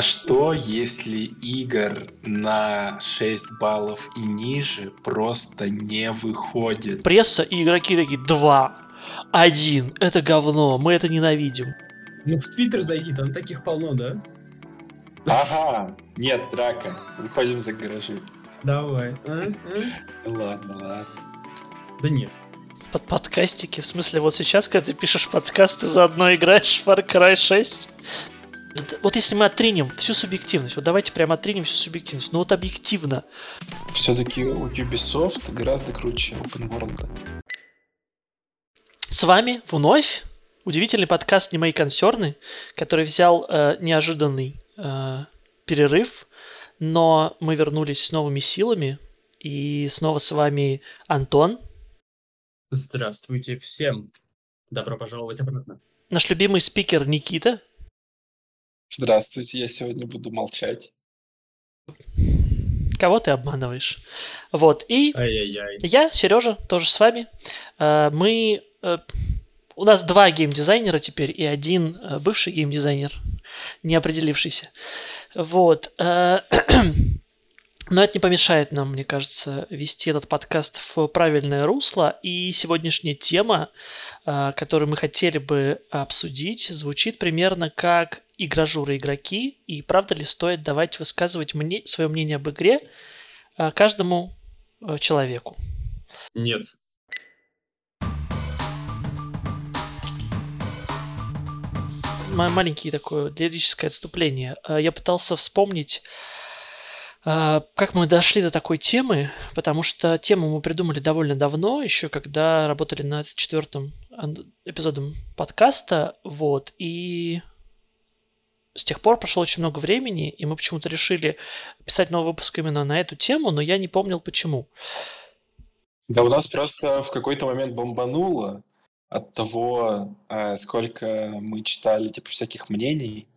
Что, если игр на 6 баллов и ниже просто не выходит? Пресса и игроки такие, два, один, это говно, мы это ненавидим. Ну, в Твиттер зайти, там таких полно, да? Ага, нет, драка. Выходим за гаражи. Давай. А? А? Ладно, ладно. Да нет. Под подкастики, в смысле, вот сейчас, когда ты пишешь подкаст, ты заодно играешь в Far Cry 6? Вот если мы отринем всю субъективность, вот давайте прямо отринем всю субъективность, ну вот объективно. Все-таки у Ubisoft гораздо круче Open World. С вами вновь удивительный подкаст «Не мои консерны», который взял э, неожиданный э, перерыв, но мы вернулись с новыми силами, и снова с вами Антон. Здравствуйте всем. Добро пожаловать обратно. Наш любимый спикер Никита. Здравствуйте, я сегодня буду молчать. Кого ты обманываешь? Вот, и Ай-яй-яй. я, Сережа, тоже с вами. Э, мы... Э, у нас два геймдизайнера теперь и один э, бывший геймдизайнер, не определившийся. Вот. Но это не помешает нам, мне кажется, вести этот подкаст в правильное русло. И сегодняшняя тема, которую мы хотели бы обсудить, звучит примерно как игражуры игроки. И правда ли стоит давать высказывать мне, свое мнение об игре каждому человеку? Нет. маленькое такое лирическое отступление. Я пытался вспомнить, как мы дошли до такой темы, потому что тему мы придумали довольно давно, еще когда работали над четвертым эпизодом подкаста, вот, и с тех пор прошло очень много времени, и мы почему-то решили писать новый выпуск именно на эту тему, но я не помнил почему. Да у нас просто в какой-то момент бомбануло, от того, э, сколько мы читали типа всяких мнений.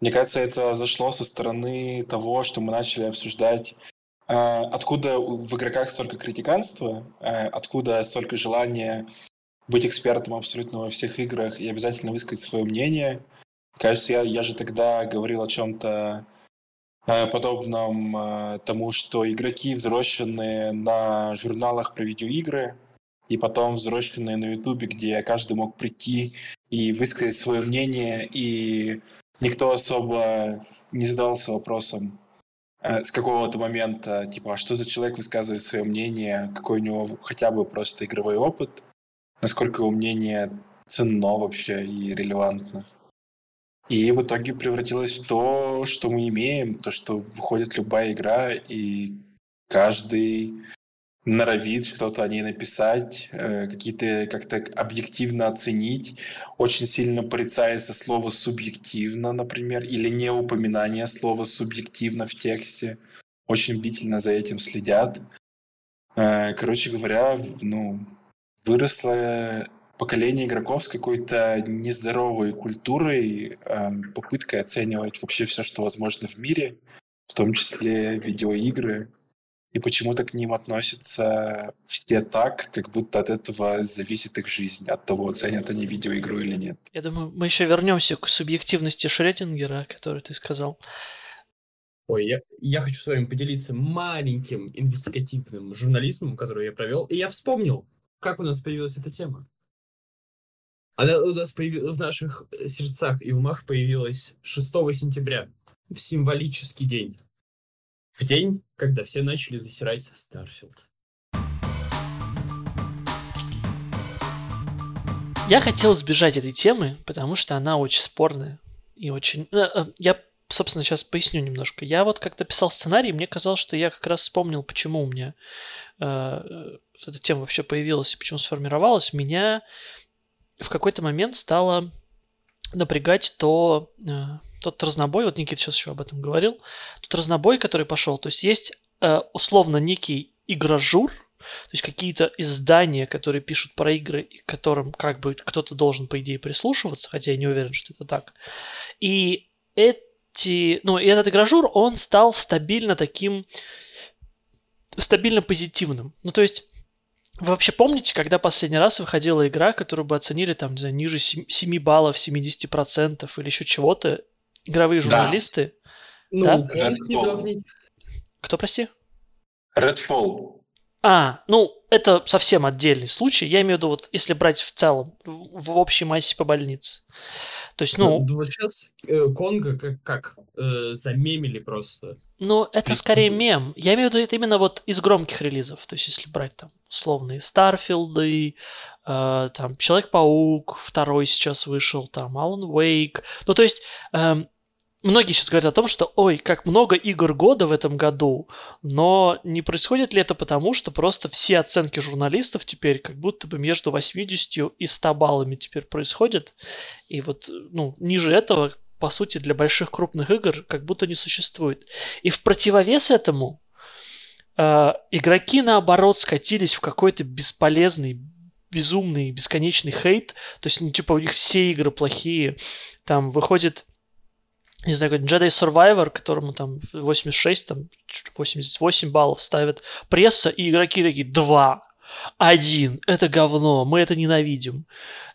Мне кажется, это зашло со стороны того, что мы начали обсуждать, э, откуда в игроках столько критиканства, э, откуда столько желания быть экспертом абсолютно во всех играх и обязательно высказать свое мнение. Кажется, я, я же тогда говорил о чем-то подобном тому, что игроки взросленные на журналах про видеоигры, и потом взросленные на Ютубе, где каждый мог прийти и высказать свое мнение, и никто особо не задавался вопросом э, с какого-то момента, типа, а что за человек высказывает свое мнение, какой у него хотя бы просто игровой опыт, насколько его мнение ценно вообще и релевантно. И в итоге превратилось в то, что мы имеем, то, что выходит любая игра, и каждый норовит что-то о ней написать, э, какие-то как-то объективно оценить. Очень сильно порицается слово «субъективно», например, или неупоминание слова «субъективно» в тексте. Очень бдительно за этим следят. Э, короче говоря, ну, выросло поколение игроков с какой-то нездоровой культурой, э, попыткой оценивать вообще все, что возможно в мире, в том числе видеоигры, и почему-то к ним относятся все так, как будто от этого зависит их жизнь, от того, ценят они видеоигру или нет. Я думаю, мы еще вернемся к субъективности Шреттингера, который ты сказал. Ой, я, я хочу с вами поделиться маленьким инвестигативным журнализмом, который я провел, и я вспомнил, как у нас появилась эта тема. Она у нас появ... в наших сердцах и умах появилась 6 сентября, в символический день. В день, когда все начали засирать Starfield. Я хотел избежать этой темы, потому что она очень спорная и очень... Э, э, я, собственно, сейчас поясню немножко. Я вот как-то писал сценарий, мне казалось, что я как раз вспомнил, почему у меня э, э эта тема вообще появилась и почему сформировалась. Меня в какой-то момент стало напрягать то, тот разнобой, вот Никита сейчас еще об этом говорил, тот разнобой, который пошел, то есть есть э, условно некий игражур, то есть какие-то издания, которые пишут про игры, к которым как бы кто-то должен, по идее, прислушиваться, хотя я не уверен, что это так. И эти, ну, и этот игражур, он стал стабильно таким, стабильно позитивным. Ну, то есть вы вообще помните, когда последний раз выходила игра, которую бы оценили там, не знаю, ниже 7 баллов, 70% или еще чего-то, игровые журналисты. Ну, Да? Redfall. недавний. Кто, прости? Redfall. А, ну, это совсем отдельный случай. Я имею в виду, вот если брать в целом, в, общей массе по больнице. То есть, ну, вот сейчас э, Конга как, как э, замемили просто. Ну, это Прис- скорее мем. Я имею в виду это именно вот из громких релизов. То есть, если брать там условные Старфилды, э, там Человек-паук второй сейчас вышел, там Alan Wake. Ну, то есть, эм, многие сейчас говорят о том, что, ой, как много игр года в этом году, но не происходит ли это потому, что просто все оценки журналистов теперь как будто бы между 80 и 100 баллами теперь происходят, и вот, ну, ниже этого по сути, для больших крупных игр как будто не существует. И в противовес этому э, игроки, наоборот, скатились в какой-то бесполезный, безумный, бесконечный хейт. То есть, ну, типа, у них все игры плохие. Там выходит, не знаю, какой-нибудь Jedi Survivor, которому там 86, там 88 баллов ставят пресса, и игроки такие 2. Один, это говно, мы это ненавидим.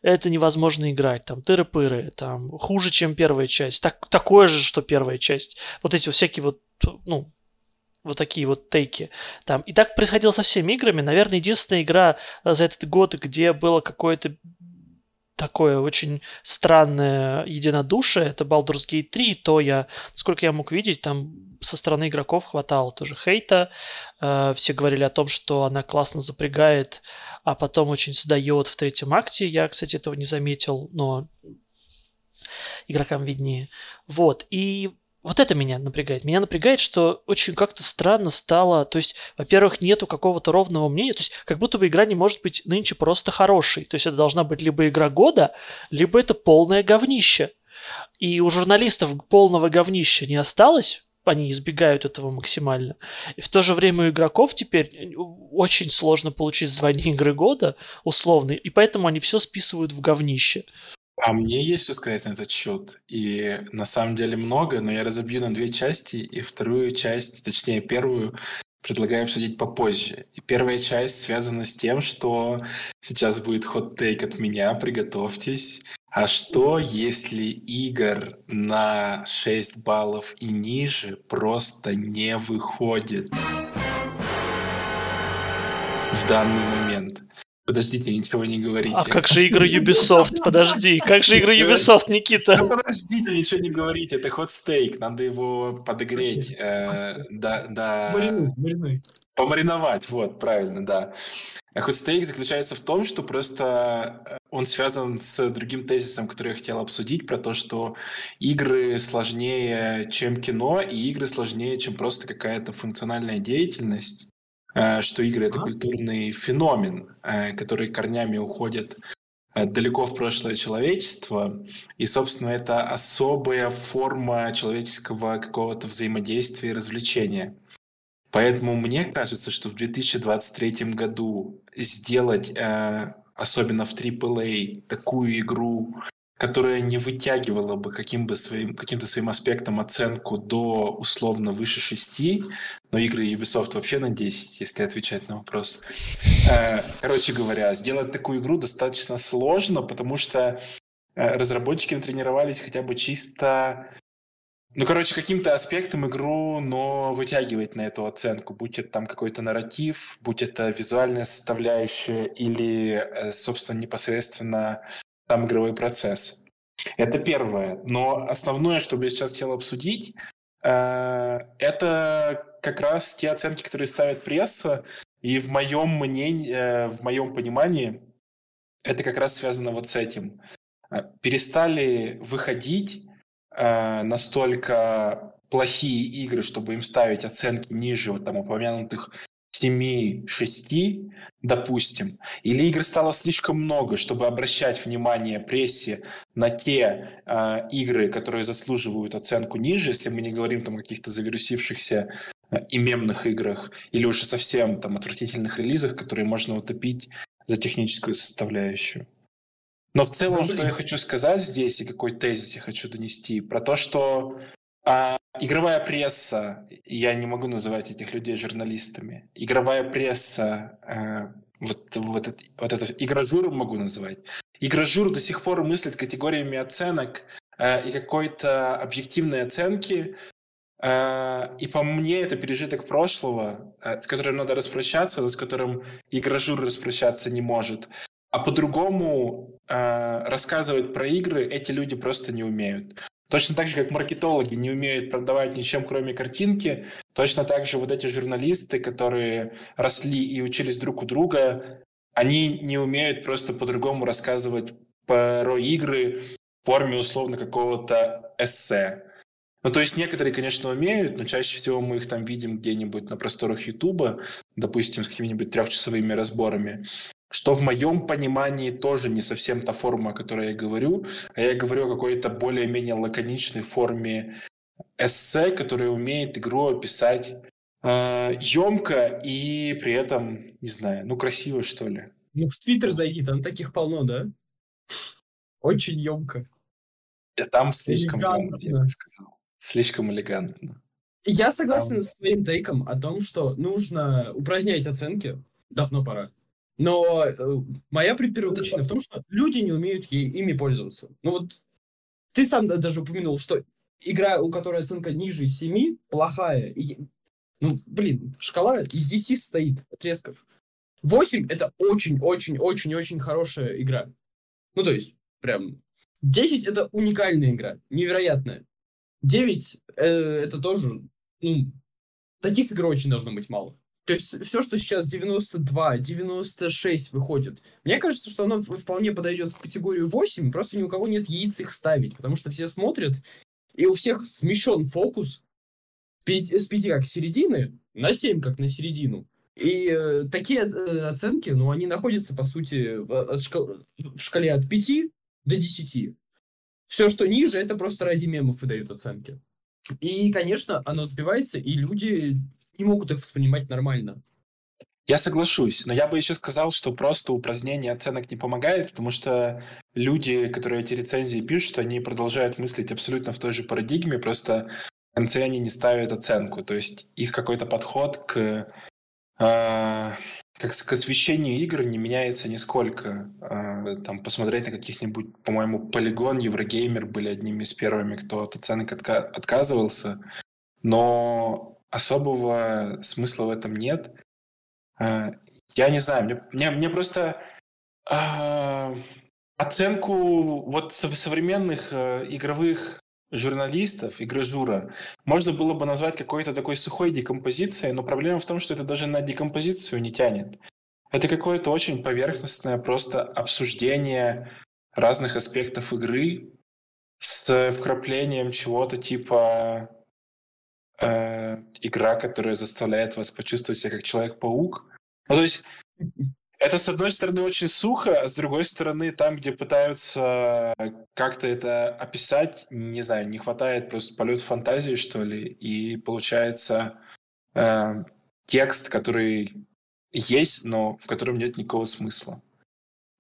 Это невозможно играть, там, тыры-пыры, там, хуже, чем первая часть. Так, такое же, что первая часть. Вот эти вот всякие вот, ну, вот такие вот тейки. Там. И так происходило со всеми играми. Наверное, единственная игра за этот год, где было какое-то такое очень странное единодушие, это Baldur's Gate 3, и то я, насколько я мог видеть, там со стороны игроков хватало тоже хейта, Э, все говорили о том, что она классно запрягает, а потом очень сдает в третьем акте, я, кстати, этого не заметил, но игрокам виднее. Вот, и вот это меня напрягает. Меня напрягает, что очень как-то странно стало. То есть, во-первых, нету какого-то ровного мнения. То есть, как будто бы игра не может быть нынче просто хорошей. То есть, это должна быть либо игра года, либо это полное говнище. И у журналистов полного говнища не осталось. Они избегают этого максимально. И в то же время у игроков теперь очень сложно получить звание игры года, условный. И поэтому они все списывают в говнище. А мне есть что сказать на этот счет. И на самом деле много, но я разобью на две части, и вторую часть, точнее первую, предлагаю обсудить попозже. И первая часть связана с тем, что сейчас будет хот-тейк от меня, приготовьтесь. А что, если игр на 6 баллов и ниже просто не выходит в данный момент? Подождите, ничего не говорите. А как же игры Ubisoft? Подожди, как же игры Ubisoft, Никита? Ну, подождите, ничего не говорите, это хот стейк, надо его подогреть, э, да, да, Маринуй, маринуй. помариновать, вот, правильно, да. А хот стейк заключается в том, что просто э, он связан с другим тезисом, который я хотел обсудить, про то, что игры сложнее, чем кино, и игры сложнее, чем просто какая-то функциональная деятельность что игры это культурный феномен, э, который корнями уходит э, далеко в прошлое человечество, и, собственно, это особая форма человеческого какого-то взаимодействия и развлечения. Поэтому мне кажется, что в 2023 году сделать, э, особенно в AAA, такую игру, которая не вытягивала бы каким бы своим, каким-то своим аспектом оценку до условно выше 6, но игры Ubisoft вообще на 10, если отвечать на вопрос. Э, Короче говоря, сделать такую игру достаточно сложно, потому что э, разработчики натренировались хотя бы чисто ну, короче, каким-то аспектом игру, но вытягивать на эту оценку, будь это там какой-то нарратив, будь это визуальная составляющая или, э, собственно, непосредственно сам игровой процесс. Это первое. Но основное, что я сейчас хотел обсудить, э, это как раз те оценки, которые ставит пресса, и в моем мнении, э, в моем понимании, это как раз связано вот с этим. Э, Перестали выходить настолько плохие игры, чтобы им ставить оценки ниже вот там упомянутых 7-6, допустим, или игр стало слишком много, чтобы обращать внимание прессе на те э, игры, которые заслуживают оценку ниже, если мы не говорим там о каких-то завирусившихся э, и мемных играх, или уже совсем там отвратительных релизах, которые можно утопить за техническую составляющую. Но в целом, Ну, что я хочу сказать здесь, и какой тезис я хочу донести, про то, что а, игровая пресса, я не могу называть этих людей журналистами, игровая пресса, э, вот, вот, вот это игражур могу называть, игражур до сих пор мыслит категориями оценок э, и какой-то объективной оценки, Э, и по мне это пережиток прошлого, с которым надо распрощаться, но с которым игражур распрощаться не может. А по-другому рассказывать про игры эти люди просто не умеют. Точно так же, как маркетологи не умеют продавать ничем, кроме картинки, точно так же вот эти журналисты, которые росли и учились друг у друга, они не умеют просто по-другому рассказывать про игры в форме условно какого-то эссе. Ну, то есть некоторые, конечно, умеют, но чаще всего мы их там видим где-нибудь на просторах Ютуба, допустим, с какими-нибудь трехчасовыми разборами, что в моем понимании тоже не совсем та форма, о которой я говорю, а я говорю о какой-то более-менее лаконичной форме эссе, которая умеет игру описать э, емко и при этом, не знаю, ну красиво, что ли. Ну, в Твиттер зайти, там таких полно, да? Очень емко. Там слишком емко, я бы сказал. Слишком элегантно. Я согласен Там... с твоим тейком о том, что нужно упразднять оценки. Давно пора. Но э, моя первопричина в том, что люди не умеют ей, ими пользоваться. Ну вот ты сам даже упомянул, что игра, у которой оценка ниже 7, плохая. И, ну, блин, шкала из 10 стоит отрезков. 8 это очень-очень-очень-очень хорошая игра. Ну, то есть, прям 10 это уникальная игра, невероятная. 9 э, это тоже, ну, таких игр очень должно быть мало. То есть все, что сейчас 92, 96 выходит, мне кажется, что оно вполне подойдет в категорию 8, просто ни у кого нет яиц их ставить, потому что все смотрят, и у всех смещен фокус с 5, с 5 как середины на 7 как на середину. И э, такие э, оценки, ну, они находятся, по сути, в, от шкал, в шкале от 5 до 10. Все, что ниже, это просто ради мемов выдают оценки. И, конечно, оно сбивается, и люди не могут их воспринимать нормально. Я соглашусь, но я бы еще сказал, что просто упразднение оценок не помогает, потому что люди, которые эти рецензии пишут, они продолжают мыслить абсолютно в той же парадигме, просто в конце они не ставят оценку. То есть их какой-то подход к э, как к освещению игр не меняется нисколько. Э, там посмотреть на каких-нибудь, по-моему, Полигон, Еврогеймер были одними из первыми, кто от оценок отка- отказывался. Но особого смысла в этом нет. Э, я не знаю, мне, мне, мне просто э, оценку вот современных э, игровых журналистов, игрожура, можно было бы назвать какой-то такой сухой декомпозицией, но проблема в том, что это даже на декомпозицию не тянет. Это какое-то очень поверхностное просто обсуждение разных аспектов игры с вкраплением чего-то типа э, игра, которая заставляет вас почувствовать себя как Человек-паук. Ну, то есть это, с одной стороны, очень сухо, а с другой стороны, там, где пытаются как-то это описать, не знаю, не хватает просто полет фантазии, что ли, и получается э, текст, который есть, но в котором нет никакого смысла.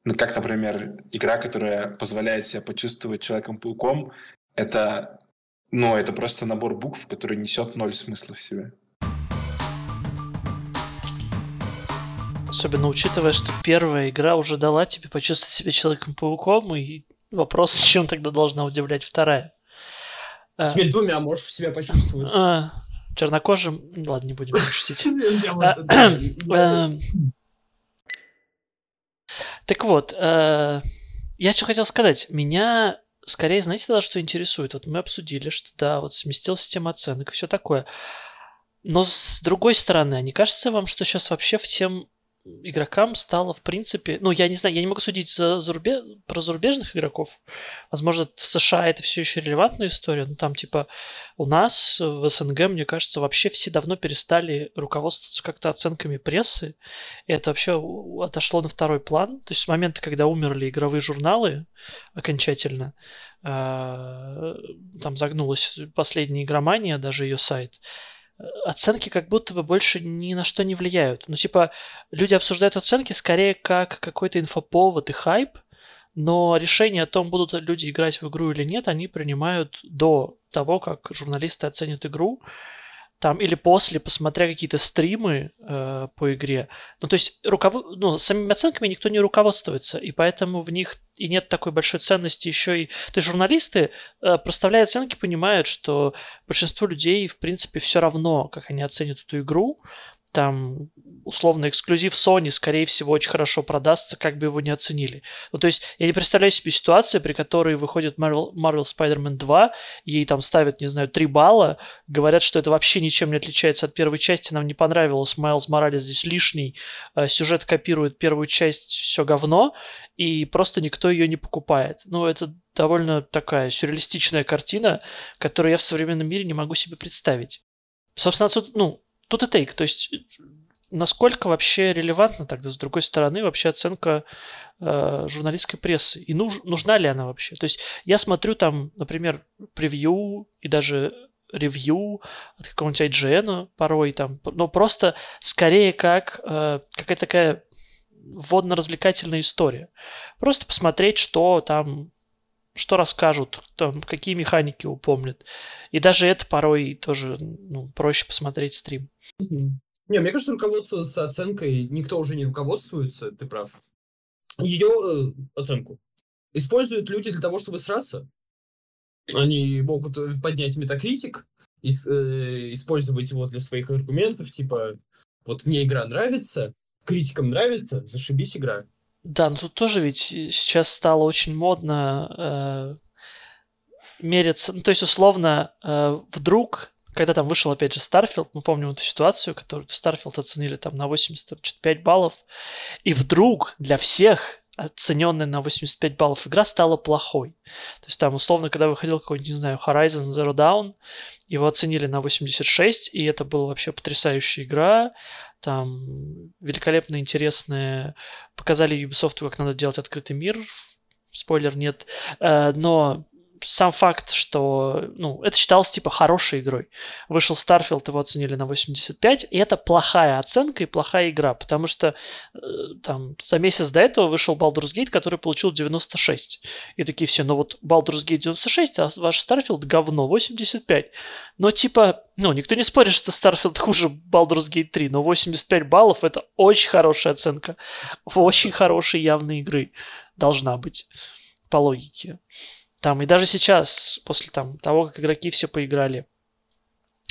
Ну, как, например, игра, которая позволяет себя почувствовать Человеком-пауком, это, ну, это просто набор букв, который несет ноль смысла в себе. Особенно учитывая, что первая игра уже дала тебе почувствовать себя Человеком-пауком, и вопрос, чем тогда должна удивлять вторая. А. Теперь двумя можешь себя почувствовать. А, чернокожим... Ладно, не будем шутить. А, так вот, э, я что хотел сказать. Меня скорее, знаете, тогда, что интересует? Вот мы обсудили, что да, вот сместил система оценок и все такое. Но с другой стороны, а не кажется вам, что сейчас вообще всем игрокам стало, в принципе, ну, я не знаю, я не могу судить за зарубеж... про зарубежных игроков. Возможно, в США это все еще релевантная история, но там, типа, у нас в СНГ, мне кажется, вообще все давно перестали руководствоваться как-то оценками прессы. И это вообще отошло на второй план. То есть с момента, когда умерли игровые журналы окончательно, э, там загнулась последняя игромания, даже ее сайт, оценки как будто бы больше ни на что не влияют. Ну, типа, люди обсуждают оценки скорее как какой-то инфоповод и хайп, но решение о том, будут люди играть в игру или нет, они принимают до того, как журналисты оценят игру. Там или после, посмотря какие-то стримы э, по игре. Ну, то есть руков... ну, самими оценками никто не руководствуется, и поэтому в них и нет такой большой ценности еще и... То есть журналисты, э, проставляя оценки, понимают, что большинству людей, в принципе, все равно, как они оценят эту игру, там, условно, эксклюзив Sony, скорее всего, очень хорошо продастся, как бы его не оценили. Ну, то есть, я не представляю себе ситуацию, при которой выходит Marvel, Marvel Spider-Man 2, ей там ставят, не знаю, 3 балла, говорят, что это вообще ничем не отличается от первой части, нам не понравилось, Майлз Моралес здесь лишний, э, сюжет копирует первую часть, все говно, и просто никто ее не покупает. Ну, это довольно такая сюрреалистичная картина, которую я в современном мире не могу себе представить. Собственно, отсюда, ну, тут и тейк. То есть насколько вообще релевантна тогда, с другой стороны, вообще оценка э, журналистской прессы? И нуж, нужна ли она вообще? То есть я смотрю там, например, превью и даже ревью от какого-нибудь IGN порой там, но просто скорее как э, какая-то такая вводно-развлекательная история. Просто посмотреть, что там что расскажут, там, какие механики упомнят. И даже это порой тоже ну, проще посмотреть стрим. Не, мне кажется, руководство оценкой никто уже не руководствуется, ты прав. Ее э, оценку используют люди для того, чтобы сраться. Они могут э, поднять метакритик, и, э, использовать его для своих аргументов, типа, вот мне игра нравится, критикам нравится, зашибись игра. Да, но тут тоже ведь сейчас стало очень модно э, мериться. Ну, то есть, условно, э, вдруг, когда там вышел, опять же, Starfield, мы помним эту ситуацию, которую Starfield оценили там на 85 баллов, и вдруг для всех оцененная на 85 баллов игра стала плохой. То есть там, условно, когда выходил какой-нибудь, не знаю, Horizon Zero Dawn, его оценили на 86, и это была вообще потрясающая игра. Там великолепно интересные... Показали Ubisoft, как надо делать открытый мир. Спойлер нет. Э, но сам факт, что ну, это считалось типа хорошей игрой. Вышел Starfield, его оценили на 85, и это плохая оценка и плохая игра, потому что э, там за месяц до этого вышел Baldur's Gate, который получил 96. И такие все, ну вот Baldur's Gate 96, а ваш Starfield говно 85. Но типа, ну, никто не спорит, что Starfield хуже Baldur's Gate 3, но 85 баллов это очень хорошая оценка. Очень хорошей явной игры должна быть по логике. Там и даже сейчас, после там, того, как игроки все поиграли,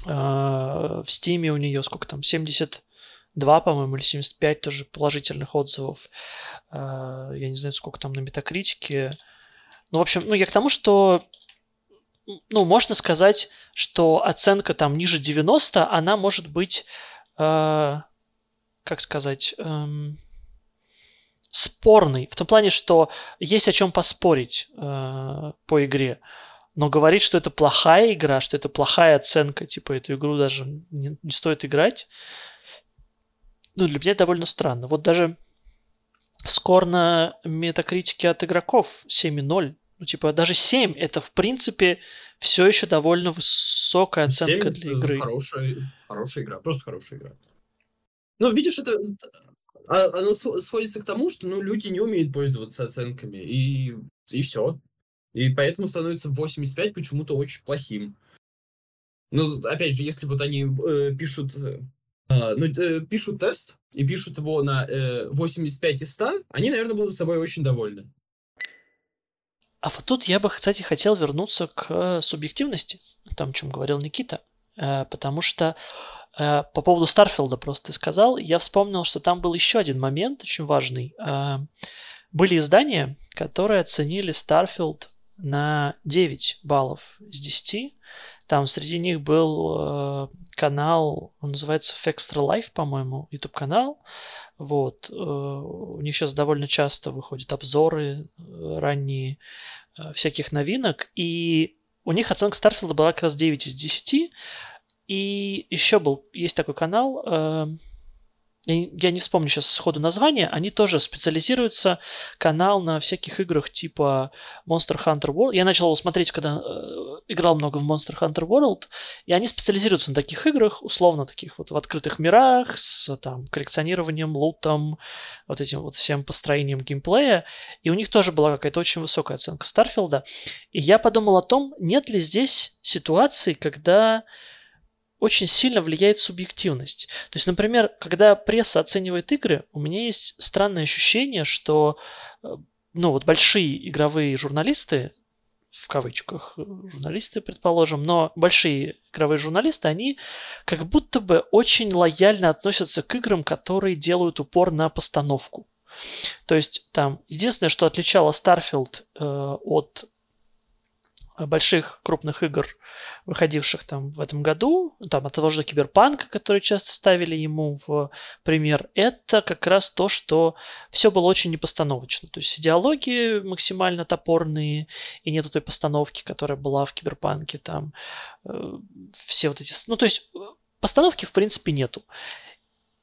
э, в Стиме у нее сколько там, 72, по-моему, или 75 тоже положительных отзывов. Э, я не знаю, сколько там на метакритике. Ну, в общем, ну, я к тому, что ну, можно сказать, что оценка там ниже 90, она может быть, э, как сказать, эм, спорный. В том плане, что есть о чем поспорить э, по игре. Но говорить, что это плохая игра, что это плохая оценка, типа эту игру даже не, не стоит играть, ну, для меня довольно странно. Вот даже скор на метакритике от игроков 7,0. Ну, типа, даже 7 это, в принципе, все еще довольно высокая оценка для игры. Хорошая, хорошая игра, просто хорошая игра. Ну, видишь, это оно сводится к тому, что ну, люди не умеют пользоваться оценками, и, и все. И поэтому становится 85 почему-то очень плохим. Ну, опять же, если вот они э, пишут, э, ну, э, пишут тест и пишут его на э, 85 из 100, они, наверное, будут с собой очень довольны. А вот тут я бы, кстати, хотел вернуться к субъективности, там, о чем говорил Никита, э, потому что Э, по поводу Старфилда просто ты сказал, я вспомнил, что там был еще один момент очень важный. Э, были издания, которые оценили Starfield на 9 баллов из 10. Там среди них был э, канал, он называется Extra Life, по-моему, YouTube канал. Вот. У них сейчас довольно часто выходят обзоры ранние всяких новинок. И у них оценка Starfield была как раз 9 из 10. И еще был, есть такой канал, э, я не вспомню сейчас сходу название, они тоже специализируются, канал на всяких играх типа Monster Hunter World. Я начал его смотреть, когда э, играл много в Monster Hunter World, и они специализируются на таких играх, условно таких вот в открытых мирах, с там коллекционированием, лутом, вот этим вот всем построением геймплея, и у них тоже была какая-то очень высокая оценка Старфилда. И я подумал о том, нет ли здесь ситуации, когда очень сильно влияет субъективность. То есть, например, когда пресса оценивает игры, у меня есть странное ощущение, что э, ну вот большие игровые журналисты, в кавычках журналисты, предположим, но большие игровые журналисты, они как будто бы очень лояльно относятся к играм, которые делают упор на постановку. То есть там единственное, что отличало Starfield э, от больших крупных игр, выходивших там в этом году, там от того же Киберпанка, который часто ставили ему в пример, это как раз то, что все было очень непостановочно. То есть диалоги максимально топорные, и нету той постановки, которая была в Киберпанке, там э, все вот эти... Ну, то есть постановки в принципе нету.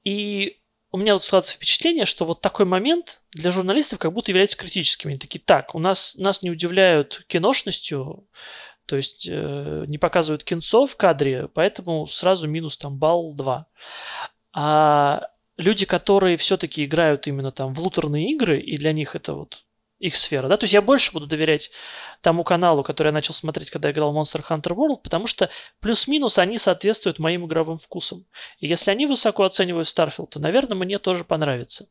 И у меня вот складывается впечатление, что вот такой момент для журналистов как будто является критическим. Они такие, так, у нас, нас не удивляют киношностью, то есть э, не показывают кинцо в кадре, поэтому сразу минус там балл 2. А люди, которые все-таки играют именно там в лутерные игры, и для них это вот их сфера, да, то есть я больше буду доверять тому каналу, который я начал смотреть, когда я играл Monster Hunter World, потому что плюс-минус они соответствуют моим игровым вкусам. И если они высоко оценивают Starfield, то, наверное, мне тоже понравится.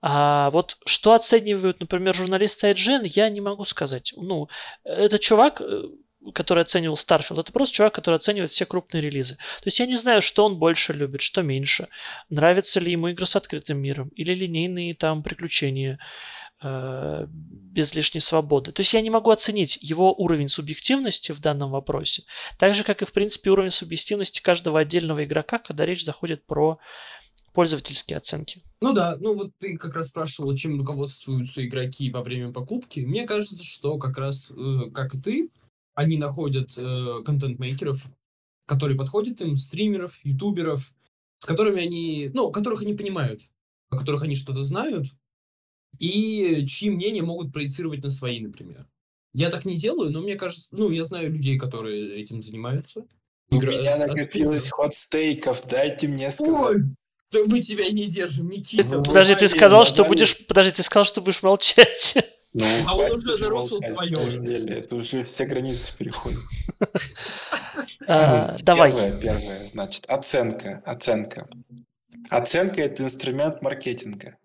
А вот что оценивают, например, журналисты IGN, я не могу сказать. Ну, это чувак, э, который оценивал Starfield, это просто чувак, который оценивает все крупные релизы. То есть я не знаю, что он больше любит, что меньше. Нравятся ли ему игры с открытым миром или линейные там приключения. Э, без лишней свободы. То есть я не могу оценить его уровень субъективности в данном вопросе, так же, как и, в принципе, уровень субъективности каждого отдельного игрока, когда речь заходит про пользовательские оценки. Ну да, ну вот ты как раз спрашивал, чем руководствуются игроки во время покупки. Мне кажется, что как раз, э, как и ты, они находят э, контент-мейкеров, которые подходят им, стримеров, ютуберов, с которыми они, ну, которых они понимают, о которых они что-то знают, и чьи мнения могут проецировать на свои, например. Я так не делаю, но мне кажется, ну, я знаю людей, которые этим занимаются. У Игра... меня накопилось ход стейков, дайте мне сказать. Ой, да мы тебя не держим, Никита. Ну, подожди, ты сказал, что будешь... Подожди, ты сказал, что будешь молчать. Ну, а он уже нарушил свое. Это уже все границы переходят. А, давай. Первое, первое, значит, оценка, оценка. Оценка – это инструмент маркетинга.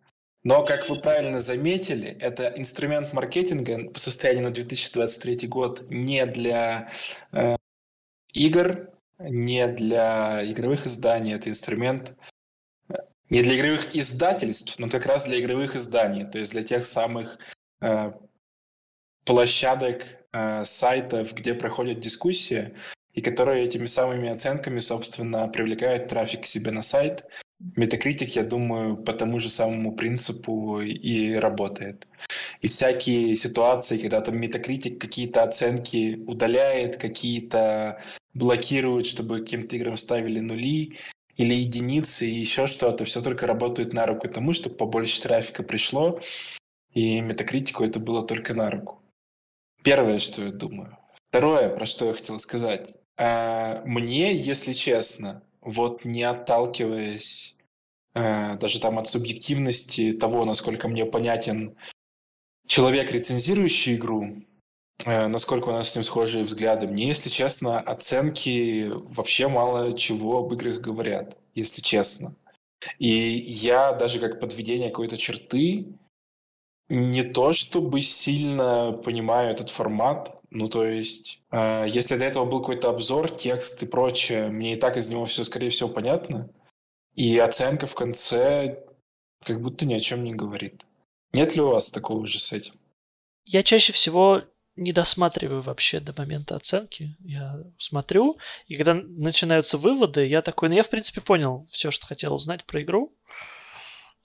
Но, как вы правильно заметили, это инструмент маркетинга по состоянию на 2023 год не для э, игр, не для игровых изданий. Это инструмент э, не для игровых издательств, но как раз для игровых изданий, то есть для тех самых площадок, э, сайтов, где проходят дискуссии, и которые этими самыми оценками, собственно, привлекают трафик к себе на сайт Метакритик, я думаю, по тому же самому принципу и работает. И всякие ситуации, когда там Метакритик какие-то оценки удаляет, какие-то блокирует, чтобы каким-то играм ставили нули или единицы, и еще что-то, все только работает на руку тому, чтобы побольше трафика пришло, и Метакритику это было только на руку. Первое, что я думаю. Второе, про что я хотел сказать. А, мне, если честно, вот не отталкиваясь э, даже там от субъективности того, насколько мне понятен человек, рецензирующий игру, э, насколько у нас с ним схожие взгляды. Мне, если честно, оценки вообще мало чего об играх говорят, если честно. И я даже как подведение какой-то черты не то чтобы сильно понимаю этот формат, ну, то есть, э, если до этого был какой-то обзор, текст и прочее, мне и так из него все, скорее всего, понятно. И оценка в конце как будто ни о чем не говорит. Нет ли у вас такого же с этим? Я чаще всего не досматриваю вообще до момента оценки. Я смотрю, и когда начинаются выводы, я такой, ну я в принципе понял все, что хотел узнать про игру.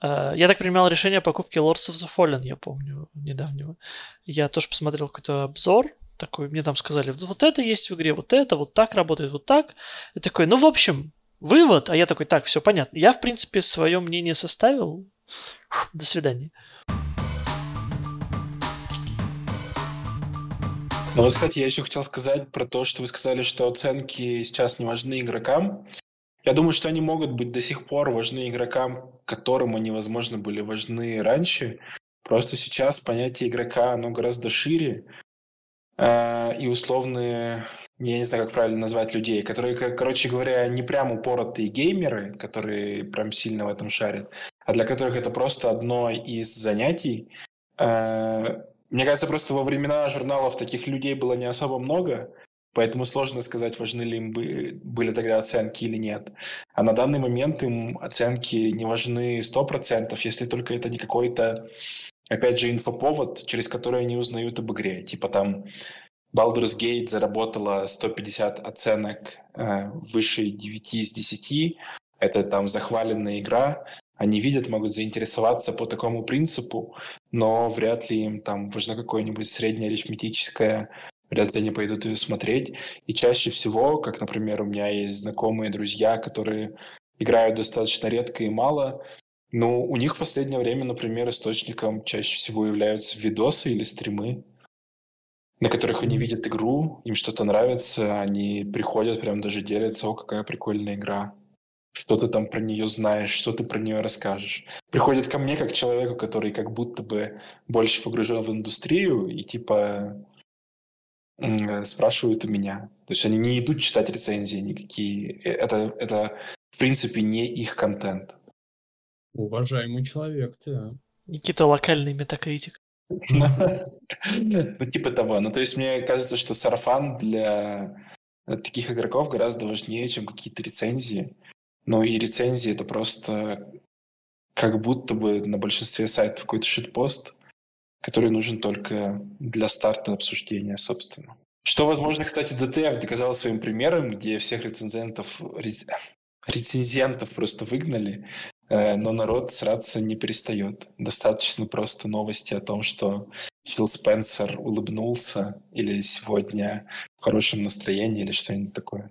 Э, я так принимал решение о покупке Lords of the Fallen, я помню, недавнего. Я тоже посмотрел какой-то обзор, такой, мне там сказали, вот это есть в игре, вот это, вот так работает, вот так. И такой, ну, в общем, вывод, а я такой, так, все понятно. Я, в принципе, свое мнение составил. До свидания. Ну вот, кстати, я еще хотел сказать про то, что вы сказали, что оценки сейчас не важны игрокам. Я думаю, что они могут быть до сих пор важны игрокам, которым они, возможно, были важны раньше. Просто сейчас понятие игрока, оно гораздо шире. А, и условные я не знаю, как правильно назвать людей, которые, короче говоря, не прям упоротые геймеры, которые прям сильно в этом шарят, а для которых это просто одно из занятий. Э, мне кажется, просто во времена журналов таких людей было не особо много, поэтому сложно сказать, важны ли им были тогда оценки или нет. А на данный момент им оценки не важны 100%, если только это не какой-то, опять же, инфоповод, через который они узнают об игре. Типа там Baldur's Gate заработала 150 оценок э, выше 9 из 10. Это там захваленная игра. Они видят, могут заинтересоваться по такому принципу, но вряд ли им там важно какое-нибудь среднее арифметическое, вряд ли они пойдут ее смотреть. И чаще всего, как, например, у меня есть знакомые друзья, которые играют достаточно редко и мало, ну, у них в последнее время, например, источником чаще всего являются видосы или стримы на которых они видят игру, им что-то нравится, они приходят, прям даже делятся, о, какая прикольная игра. Что ты там про нее знаешь, что ты про нее расскажешь. Приходят ко мне как человеку, который как будто бы больше погружен в индустрию, и типа спрашивают у меня. То есть они не идут читать рецензии никакие. Э, это, это в принципе не их контент. Уважаемый человек, да. Никита локальный метакритик. Ну, типа того. Ну, то есть мне кажется, что сарафан для таких игроков гораздо важнее, чем какие-то рецензии. Ну и рецензии это просто как будто бы на большинстве сайтов какой-то шитпост, который нужен только для старта обсуждения, собственно. Что, возможно, кстати, DTF доказал своим примером, где всех рецензентов, рецензентов просто выгнали, Э, но народ сраться не перестает. Достаточно просто новости о том, что Фил Спенсер улыбнулся или сегодня в хорошем настроении или что-нибудь такое.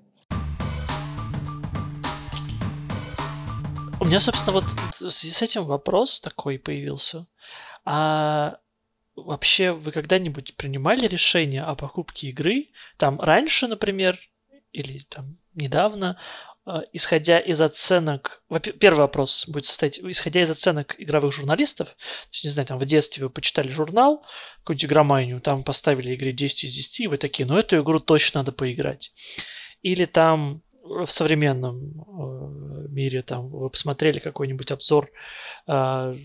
У меня, собственно, вот в связи с этим вопрос такой появился. А вообще вы когда-нибудь принимали решение о покупке игры? Там раньше, например, или там недавно Э, исходя из оценок... Первый вопрос будет состоять, исходя из оценок игровых журналистов, то есть, не знаю, там в детстве вы почитали журнал, какую-нибудь игроманию, там поставили игре 10 из 10, и вы такие, ну эту игру точно надо поиграть. Или там в современном э, мире там вы посмотрели какой-нибудь обзор э,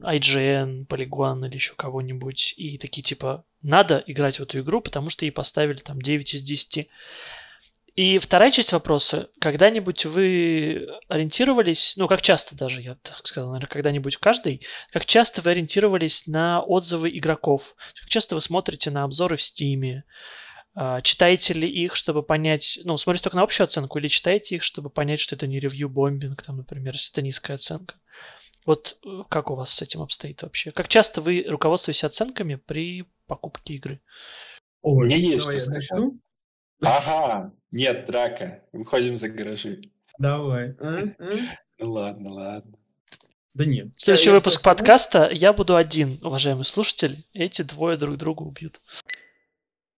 IGN, Polygon или еще кого-нибудь, и такие типа, надо играть в эту игру, потому что ей поставили там 9 из 10. И вторая часть вопроса. Когда-нибудь вы ориентировались, ну, как часто даже, я так сказал, наверное, когда-нибудь каждый, как часто вы ориентировались на отзывы игроков? Как часто вы смотрите на обзоры в Стиме? Читаете ли их, чтобы понять, ну, смотрите только на общую оценку, или читаете их, чтобы понять, что это не ревью-бомбинг, там, например, если это низкая оценка? Вот э, как у вас с этим обстоит вообще? Как часто вы руководствуетесь оценками при покупке игры? Ой, у меня есть что сказать. Ага, нет, драка. Выходим за гаражи. Давай. А? Ну ладно, ладно. Да нет. Следующий я, выпуск я подкаста я буду один, уважаемый слушатель. Эти двое друг друга убьют.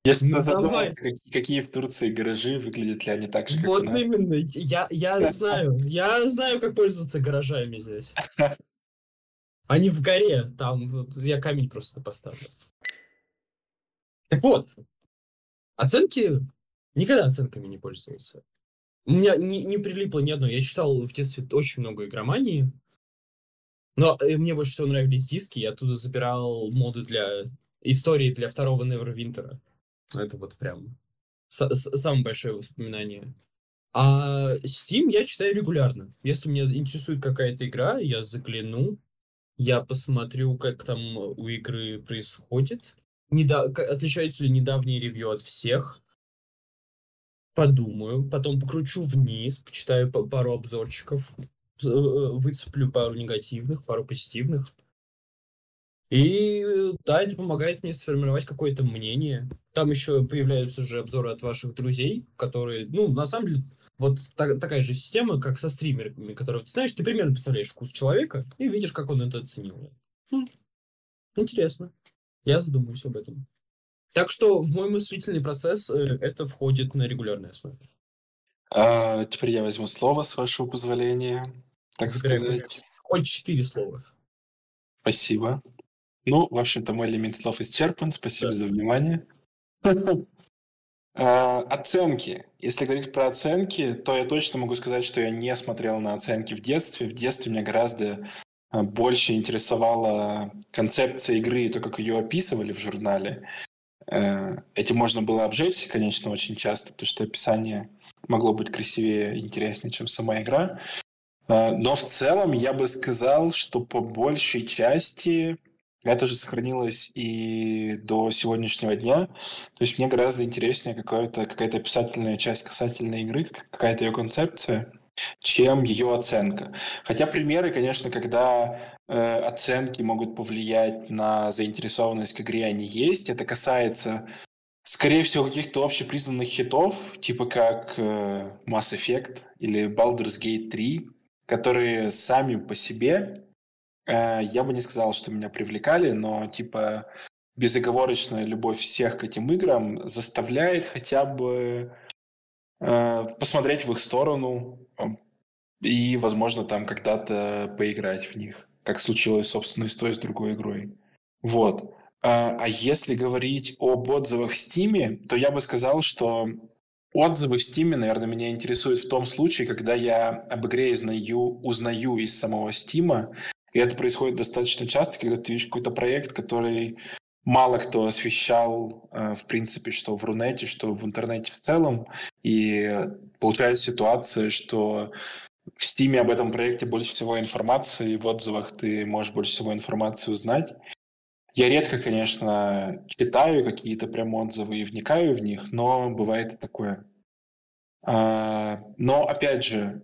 Я ну, задумался, какие в Турции гаражи, выглядят ли они так же, как Вот у нас. именно, я, я знаю, я знаю, как пользоваться гаражами здесь. Они в горе, там, вот, я камень просто поставлю. Так вот, оценки Никогда оценками не пользовался. У меня не, не прилипло ни одной. Я читал в детстве очень много игромании. Но э, мне больше всего нравились диски. Я оттуда забирал моды для истории для второго Neverwinter. Это вот прям самое большое воспоминание. А Steam я читаю регулярно. Если меня интересует какая-то игра, я загляну, я посмотрю, как там у игры происходит. Неда... Отличаются ли недавние ревью от всех подумаю, потом покручу вниз, почитаю пару обзорчиков, э, выцеплю пару негативных, пару позитивных. И да, это помогает мне сформировать какое-то мнение. Там еще появляются же обзоры от ваших друзей, которые, ну, на самом деле, вот так, такая же система, как со стримерами, которые, ты знаешь, ты примерно представляешь вкус человека и видишь, как он это оценил. Хм. Интересно. Я задумаюсь об этом. Так что в мой мыслительный процесс э, это входит на регулярной основе. А, теперь я возьму слово, с вашего позволения. Так сказать. Хоть четыре слова. Спасибо. Ну, в общем-то, мой лимит слов исчерпан. Спасибо да. за внимание. Э, оценки. Если говорить про оценки, то я точно могу сказать, что я не смотрел на оценки в детстве. В детстве меня гораздо э, больше интересовала концепция игры и то, как ее описывали в журнале. Э, этим можно было обжечься, конечно, очень часто, потому что описание могло быть красивее и интереснее, чем сама игра. Но в целом я бы сказал, что по большей части это же сохранилось и до сегодняшнего дня. То есть мне гораздо интереснее какая-то какая описательная часть касательной игры, какая-то ее концепция, чем ее оценка. Хотя примеры, конечно, когда э, оценки могут повлиять на заинтересованность к игре, они есть. Это касается, скорее всего, каких-то общепризнанных хитов, типа как э, Mass Effect или Baldur's Gate 3, которые сами по себе я бы не сказал, что меня привлекали, но типа безоговорочная любовь всех к этим играм заставляет хотя бы э, посмотреть в их сторону и, возможно, там когда-то поиграть в них, как случилось, собственно, и с той, и с другой игрой. Вот. А, а если говорить об отзывах в Steam, то я бы сказал, что отзывы в Steam, наверное, меня интересуют в том случае, когда я об игре узнаю, узнаю из самого Steam, и это происходит достаточно часто, когда ты видишь какой-то проект, который мало кто освещал, э, в принципе, что в Рунете, что в интернете в целом. И получается ситуация, что в Стиме об этом проекте больше всего информации, в отзывах ты можешь больше всего информации узнать. Я редко, конечно, читаю какие-то прям отзывы и вникаю в них, но бывает и такое. А, но, опять же,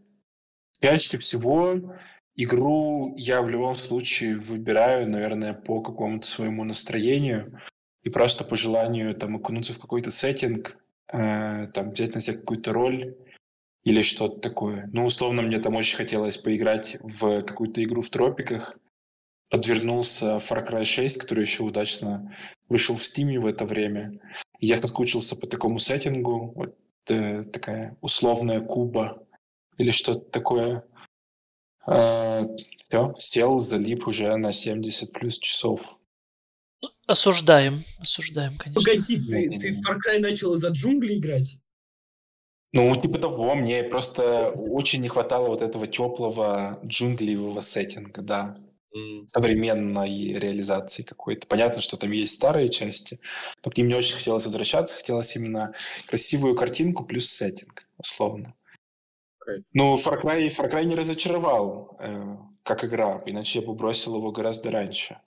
чаще всего Игру я в любом случае выбираю, наверное, по какому-то своему настроению и просто по желанию там окунуться в какой-то сеттинг, э, там взять на себя какую-то роль или что-то такое. Ну, условно, мне там очень хотелось поиграть в какую-то игру в тропиках. Подвернулся Far Cry 6, который еще удачно вышел в Steam в это время. Я соскучился по такому сеттингу, вот э, такая условная Куба или что-то такое. А, Все, сел, залип уже на 70 плюс часов. Осуждаем, осуждаем, конечно. Погоди, ты, ты в Far Cry начал из-за джунглей играть? Ну, типа того, мне просто очень не хватало вот этого теплого джунглевого сеттинга, да. Mm. Современной реализации какой-то. Понятно, что там есть старые части, но к ним не очень хотелось возвращаться. Хотелось именно красивую картинку плюс сеттинг, условно. Ну, Far Cry, Far Cry не разочаровал э, как игра, иначе я бы бросил его гораздо раньше.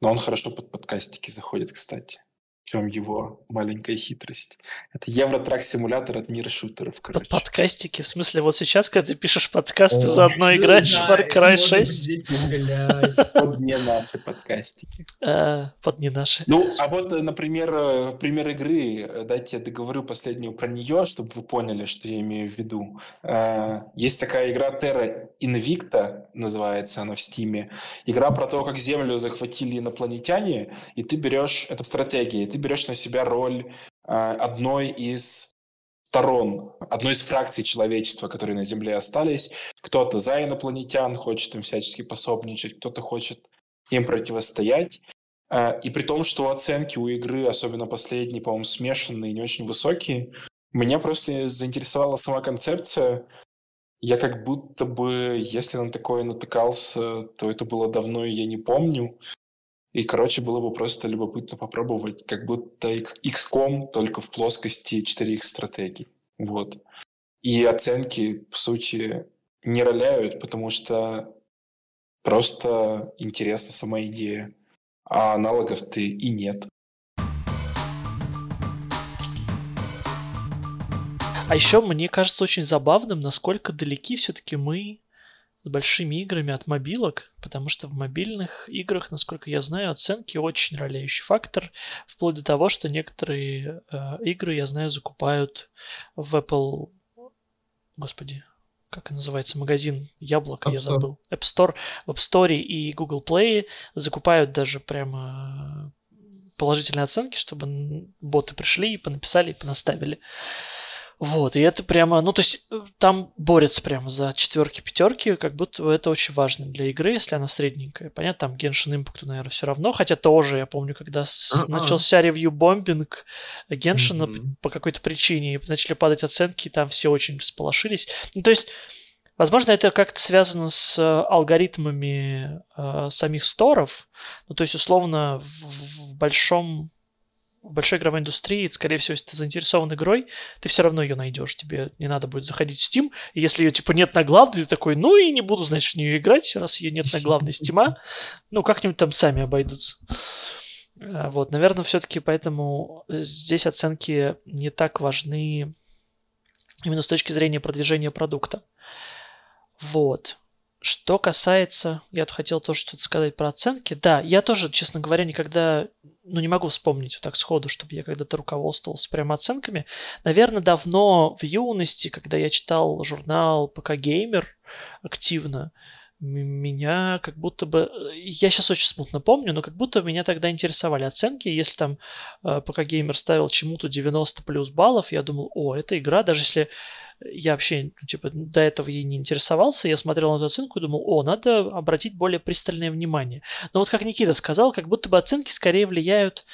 Но он хорошо под подкастики заходит, кстати чем его маленькая хитрость. Это Евротрак-симулятор от мира шутеров, короче. Под подкастики? В смысле, вот сейчас, когда ты пишешь подкаст, ты заодно играешь в Far Cry 6? Под не наши подкастики. А, под не наши. Ну, а вот, например, э, пример игры, э, дайте я договорю последнюю про нее, чтобы вы поняли, что я имею в виду. Э, есть такая игра Terra Invicta, называется она в Стиме. Игра про то, как Землю захватили инопланетяне, и ты берешь, это стратегия, ты берешь на себя роль а, одной из сторон, одной из фракций человечества, которые на Земле остались. Кто-то за инопланетян хочет им всячески пособничать, кто-то хочет им противостоять. А, и при том, что оценки у игры, особенно последние, по-моему, смешанные, не очень высокие, меня просто заинтересовала сама концепция. Я как будто бы, если на такое натыкался, то это было давно, и я не помню. И, короче, было бы просто любопытно попробовать, как будто XCOM только в плоскости 4X стратегий. Вот. И оценки, по сути, не роляют, потому что просто интересна сама идея. А аналогов-то и нет. А еще мне кажется очень забавным, насколько далеки все-таки мы с большими играми от мобилок, потому что в мобильных играх, насколько я знаю, оценки очень роляющий фактор, вплоть до того, что некоторые э, игры, я знаю, закупают в Apple, господи, как называется, магазин Яблоко, я забыл. App Store, в App Store и Google Play закупают даже прямо положительные оценки, чтобы боты пришли и понаписали и понаставили. Вот, и это прямо, ну, то есть э, там борются прямо за четверки, пятерки, как будто это очень важно для игры, если она средненькая. Понятно, там Genshin Impact, наверное, все равно, хотя тоже, я помню, когда. А-а. начался ревью-бомбинг Геншина Мгм. по какой-то причине, и начали падать оценки, и там все очень всполошились. Ну, то есть, возможно, это как-то связано с э, алгоритмами э, самих сторов, ну, то есть, условно, в, в большом большой игровой индустрии, скорее всего, если ты заинтересован игрой, ты все равно ее найдешь. Тебе не надо будет заходить в Steam. И если ее типа нет на главной, ты такой, ну и не буду, значит, в нее играть, раз ее нет на главной Steam. Ну, как-нибудь там сами обойдутся. А, Вот, наверное, все-таки поэтому здесь оценки не так важны именно с точки зрения продвижения продукта. Вот. Что касается, я тут хотел тоже что-то сказать про оценки. Да, я тоже, честно говоря, никогда, ну не могу вспомнить вот так сходу, чтобы я когда-то руководствовался прямо оценками. Наверное, давно в юности, когда я читал журнал ПК Геймер активно, меня как будто бы, э, я сейчас очень смутно помню, но как будто меня тогда интересовали оценки. Если там э, ПК Геймер ставил чему-то 90 плюс баллов, я думал, о, эта игра, даже если я вообще, ну, типа, до этого ей не интересовался, я смотрел на эту оценку и думал, о, надо обратить более пристальное внимание. Но вот как Никита сказал, как будто бы оценки скорее влияют,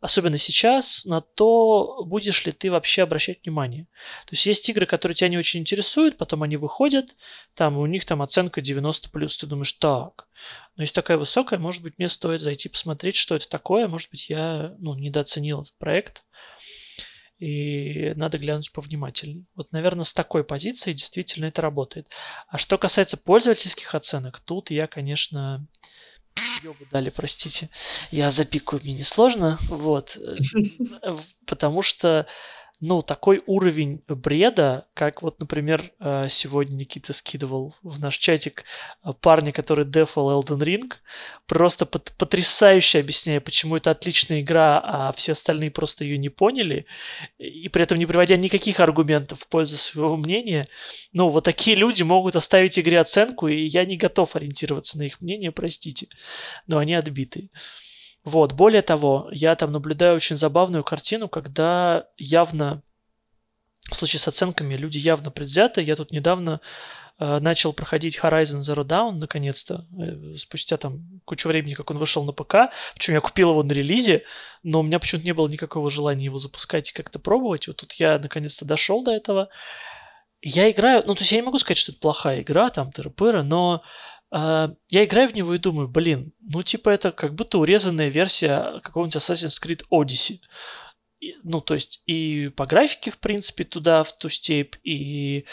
особенно сейчас, на то, будешь ли ты вообще обращать внимание. То есть есть игры, которые тебя не очень интересуют, потом они выходят, там у них там оценка 90 плюс, ты думаешь, так, но если такая высокая, может быть, мне стоит зайти посмотреть, что это такое, может быть, я ну, недооценил этот проект, и надо глянуть повнимательней. Вот, наверное, с такой позиции действительно это работает. А что касается пользовательских оценок, тут я, конечно, ёбу дали, простите. Я запикаю, мне несложно. Вот. Э, Потому что, ну, такой уровень бреда, как вот, например, э, сегодня Никита скидывал в наш чатик э, парня, который дефал Elden Ring, просто пот- потрясающе объясняя, почему это отличная игра, а все остальные просто ее не поняли, и при этом не приводя никаких аргументов в пользу своего мнения. Ну, вот такие люди могут оставить игре оценку, и я не готов ориентироваться на их мнение, простите, но они отбитые. Вот, более того, я там наблюдаю очень забавную картину, когда явно в случае с оценками люди явно предвзяты. Я тут недавно э, начал проходить Horizon Zero Dawn, наконец-то, э, спустя там кучу времени, как он вышел на ПК. Причем я купил его на релизе, но у меня почему-то не было никакого желания его запускать и как-то пробовать. Вот тут я наконец-то дошел до этого. Я играю, ну то есть я не могу сказать, что это плохая игра, там тыры но я играю в него и думаю, блин, ну типа это как будто урезанная версия какого-нибудь Assassin's Creed Odyssey. И, ну, то есть и по графике, в принципе, туда, в ту степь, и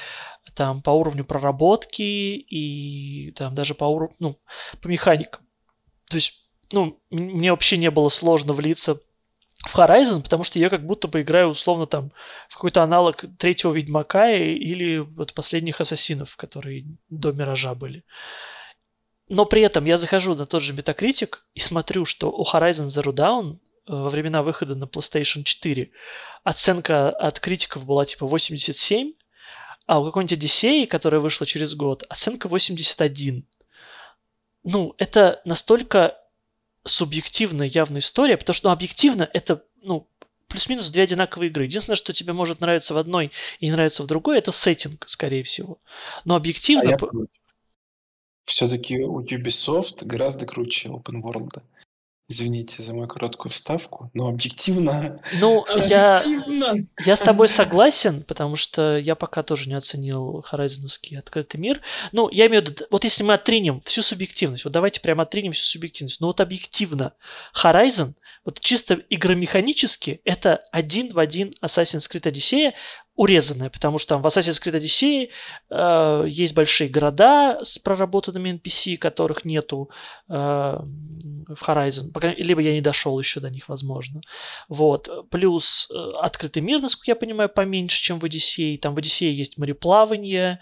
там по уровню проработки, и там даже по уровню, ну, по механикам. То есть, ну, мне вообще не было сложно влиться в Horizon, потому что я как будто бы играю условно там в какой-то аналог третьего Ведьмака или вот последних Ассасинов, которые до Миража были. Но при этом я захожу на тот же Metacritic и смотрю, что у Horizon Zero Dawn э, во времена выхода на PlayStation 4 оценка от критиков была типа 87, а у какой-нибудь Одиссеи, которая вышла через год, оценка 81. Ну, это настолько субъективная явная история, потому что ну, объективно это ну, плюс-минус две одинаковые игры. Единственное, что тебе может нравиться в одной и не нравится в другой, это сеттинг, скорее всего. Но А объективно... я п- все-таки у Ubisoft гораздо круче open world. Извините за мою короткую вставку, но объективно Ну, я, Объективно. я с тобой согласен, потому что я пока тоже не оценил Horizon'овский открытый мир. Ну, я имею в виду, вот если мы отринем всю субъективность, вот давайте прямо отринем всю субъективность, но вот объективно, Horizon, вот чисто игромеханически, это один в один Assassin's Creed Odyssey, урезанная, потому что там в Assassin's Creed Odyssey э, есть большие города с проработанными NPC, которых нету э, в Horizon. Либо я не дошел еще до них, возможно. Вот. Плюс э, открытый мир, насколько я понимаю, поменьше, чем в Одиссее. Там в Одиссее есть мореплавание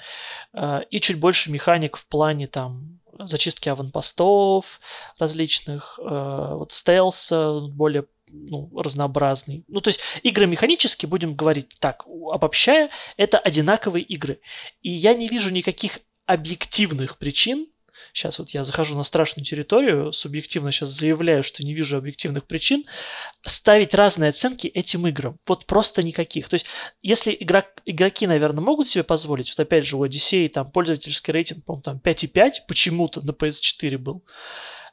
э, и чуть больше механик в плане там зачистки аванпостов различных, э, вот стелса более ну, разнообразный. Ну, то есть игры механически, будем говорить так, обобщая, это одинаковые игры. И я не вижу никаких объективных причин, сейчас вот я захожу на страшную территорию, субъективно сейчас заявляю, что не вижу объективных причин, ставить разные оценки этим играм. Вот просто никаких. То есть, если игрок, игроки, наверное, могут себе позволить, вот опять же у Odyssey там пользовательский рейтинг, по-моему, там 5,5 почему-то на PS4 был,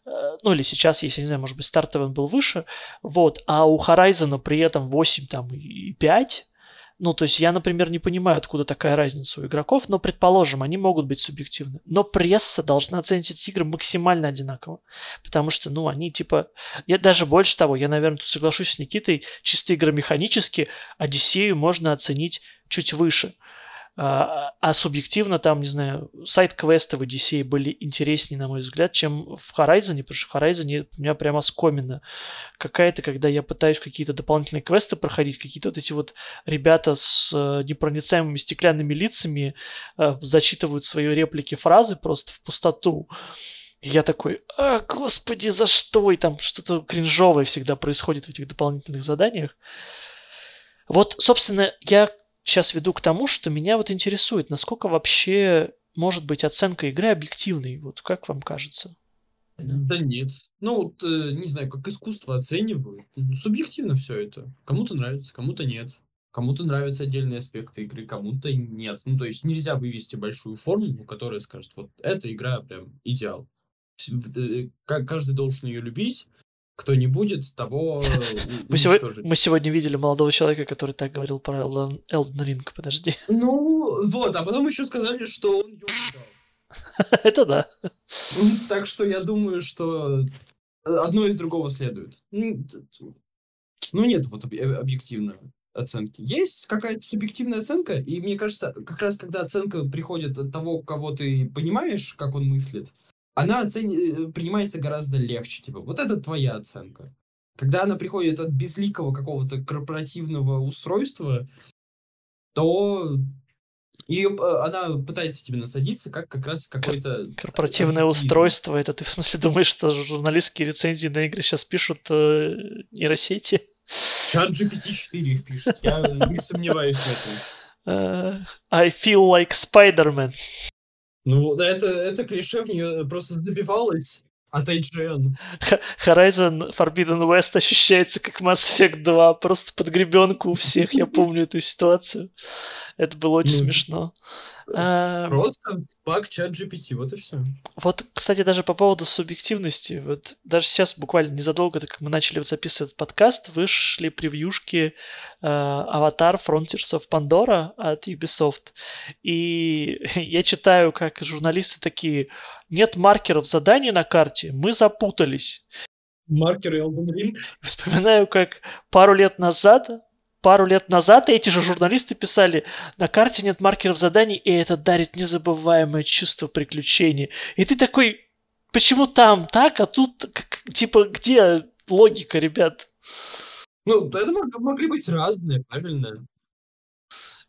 э, ну или сейчас, если не знаю, может быть, стартовый он был выше, вот, а у Horizon при этом 8 там и 5, ну, то есть я, например, не понимаю, откуда такая разница у игроков, но, предположим, они могут быть субъективны. Но пресса должна оценить эти игры максимально одинаково. Потому что, ну, они типа... Я даже больше того, я, наверное, тут соглашусь с Никитой, чисто игромеханически Одиссею можно оценить чуть выше. А, а субъективно там, не знаю, сайт-квесты в Одиссее были интереснее, на мой взгляд, чем в Horizon, потому что в Horizon у меня прямо скомина какая-то, когда я пытаюсь какие-то дополнительные квесты проходить, какие-то вот эти вот ребята с э, непроницаемыми стеклянными лицами э, зачитывают свои реплики фразы просто в пустоту. Я такой, а, господи, за что? И там что-то кринжовое всегда происходит в этих дополнительных заданиях. Вот, собственно, я сейчас веду к тому, что меня вот интересует, насколько вообще может быть оценка игры объективной. Вот как вам кажется? Да нет. Ну, вот, э, не знаю, как искусство оценивают. Ну, субъективно все это. Кому-то нравится, кому-то нет. Кому-то нравятся отдельные аспекты игры, кому-то нет. Ну, то есть нельзя вывести большую формулу, которая скажет, вот эта игра прям идеал. Э, каждый должен ее любить, кто не будет, того мы сегодня, мы сегодня видели молодого человека, который так говорил про Elden Ring, подожди. Ну, вот, а потом еще сказали, что он Это да. Так что я думаю, что одно из другого следует. Ну, нет вот объективно оценки. Есть какая-то субъективная оценка, и мне кажется, как раз когда оценка приходит от того, кого ты понимаешь, как он мыслит, она оцени... Э, принимается гораздо легче. Типа, вот это твоя оценка. Когда она приходит от безликого какого-то корпоративного устройства, то и э, она пытается тебе насадиться, как как раз какой-то... Корпоративное устройство, это ты в смысле думаешь, что журналистские рецензии на игры сейчас пишут э, нейросети? Чат GPT-4 их пишет, я не сомневаюсь в этом. Uh, I feel like Spider-Man. Ну, это, это клише в нее просто забивалось от IGN. Horizon Forbidden West ощущается как Mass Effect 2, просто под гребенку у всех, я помню эту ситуацию. Это было очень ну, смешно. А, Просто баг чат GPT, вот и все. Вот, кстати, даже по поводу субъективности, вот даже сейчас буквально незадолго, как мы начали записывать этот подкаст, вышли превьюшки э, Avatar Frontiers of Pandora от Ubisoft. И я читаю, как журналисты такие, нет маркеров заданий на карте, мы запутались. Маркеры Elden Ring. Вспоминаю, как пару лет назад пару лет назад эти же журналисты писали, на карте нет маркеров заданий, и это дарит незабываемое чувство приключения. И ты такой, почему там так, а тут, типа, где логика, ребят? Ну, это могли быть разные, правильно?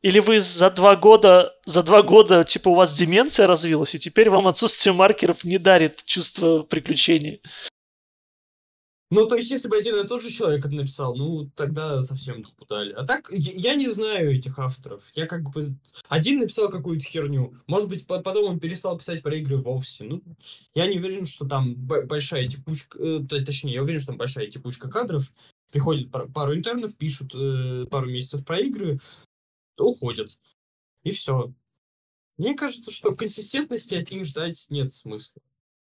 Или вы за два года, за два года, типа, у вас деменция развилась, и теперь вам отсутствие маркеров не дарит чувство приключения. Ну, то есть, если бы один и тот же человек это написал, ну, тогда совсем дупу дали. А так, я, я не знаю этих авторов. Я как бы... Один написал какую-то херню. Может быть, потом он перестал писать про игры вовсе. Ну, я не уверен, что там большая текучка... Э, точнее, я уверен, что там большая текучка кадров. Приходит пару интернов, пишут э, пару месяцев про игры, уходят. И все. Мне кажется, что консистентности от них ждать нет смысла.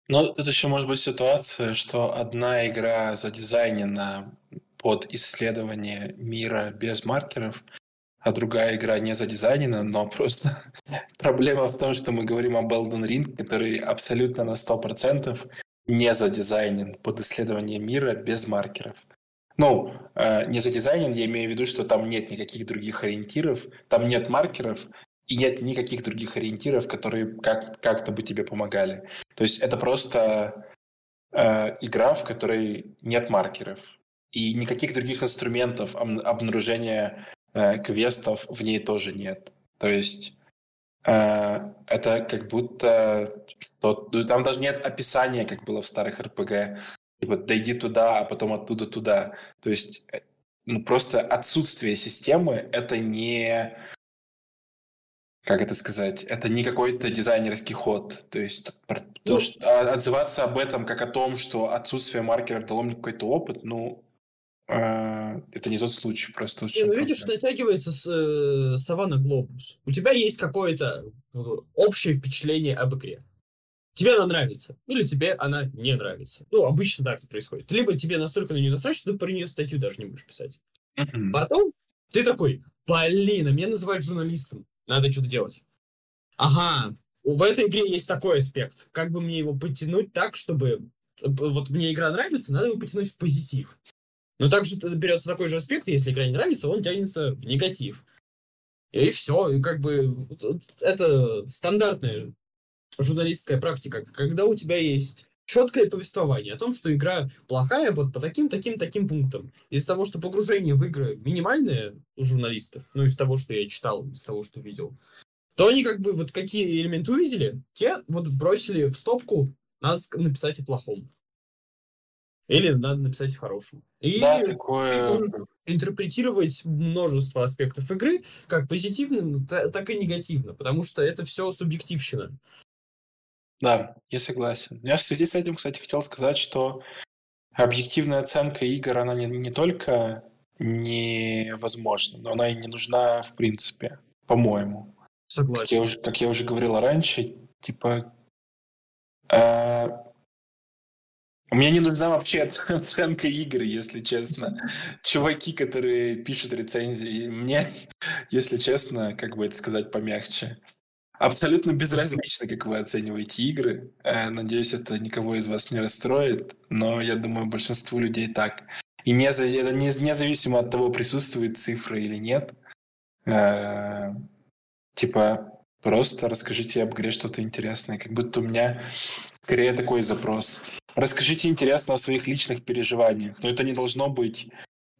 Ну, это еще может быть ситуация, что одна игра задизайнена под исследование мира без маркеров, а другая игра не задизайнена, но просто проблема в том, что мы говорим об Elden Ring, который абсолютно на 100% не задизайнен под исследование мира без маркеров. Ну, э, не задизайнен, я имею в виду, что там нет никаких других ориентиров, там нет маркеров, и нет никаких других ориентиров, которые как- как-то бы тебе помогали. То есть это просто э, игра, в которой нет маркеров. И никаких других инструментов обнаружения э, квестов в ней тоже нет. То есть э, это как будто... Что, ну, там даже нет описания, как было в старых РПГ. Типа, дойди туда, а потом оттуда туда. То есть э, ну, просто отсутствие системы — это не как это сказать, это не какой-то дизайнерский ход. То есть то, ну, что, а, отзываться об этом как о том, что отсутствие маркеров дало мне какой-то опыт, ну, э, это не тот случай, просто. Не, ну, видишь, натягивается с, э, Саванна Глобус. У тебя есть какое-то э, общее впечатление об игре. Тебе она нравится, или тебе она не нравится. Ну, обычно так и происходит. Либо тебе настолько на нее насрать, что ты про нее статью даже не будешь писать. Uh-huh. Потом ты такой, блин, а меня называют журналистом. Надо что-то делать. Ага, в этой игре есть такой аспект. Как бы мне его подтянуть так, чтобы... Вот мне игра нравится, надо его потянуть в позитив. Но также берется такой же аспект, если игра не нравится, он тянется в негатив. И все, и как бы это стандартная журналистская практика, когда у тебя есть четкое повествование о том, что игра плохая вот по таким, таким, таким пунктам. Из-за того, что погружение в игры минимальное у журналистов, ну, из того, что я читал, из того, что видел, то они как бы вот какие элементы увидели, те вот бросили в стопку, надо написать о плохом. Или надо написать о хорошем. И да, такое... интерпретировать множество аспектов игры как позитивно, так и негативно, потому что это все субъективщина. Да, я согласен. Я в связи с этим, кстати, хотел сказать, что объективная оценка игр, она не, не только невозможна, но она и не нужна в принципе, по-моему. Согласен. Как я уже, как я уже говорил раньше, типа... Э, у меня не нужна вообще оценка игр, если честно. Чуваки, которые пишут рецензии, мне, если честно, как бы это сказать помягче, Абсолютно безразлично, как вы оцениваете игры. Э, надеюсь, это никого из вас не расстроит, но я думаю, большинству людей так. И не, это не, независимо от того, присутствует цифра или нет. Э, типа, просто расскажите об игре что-то интересное. Как будто у меня скорее такой запрос. Расскажите интересно о своих личных переживаниях. Но это не должно быть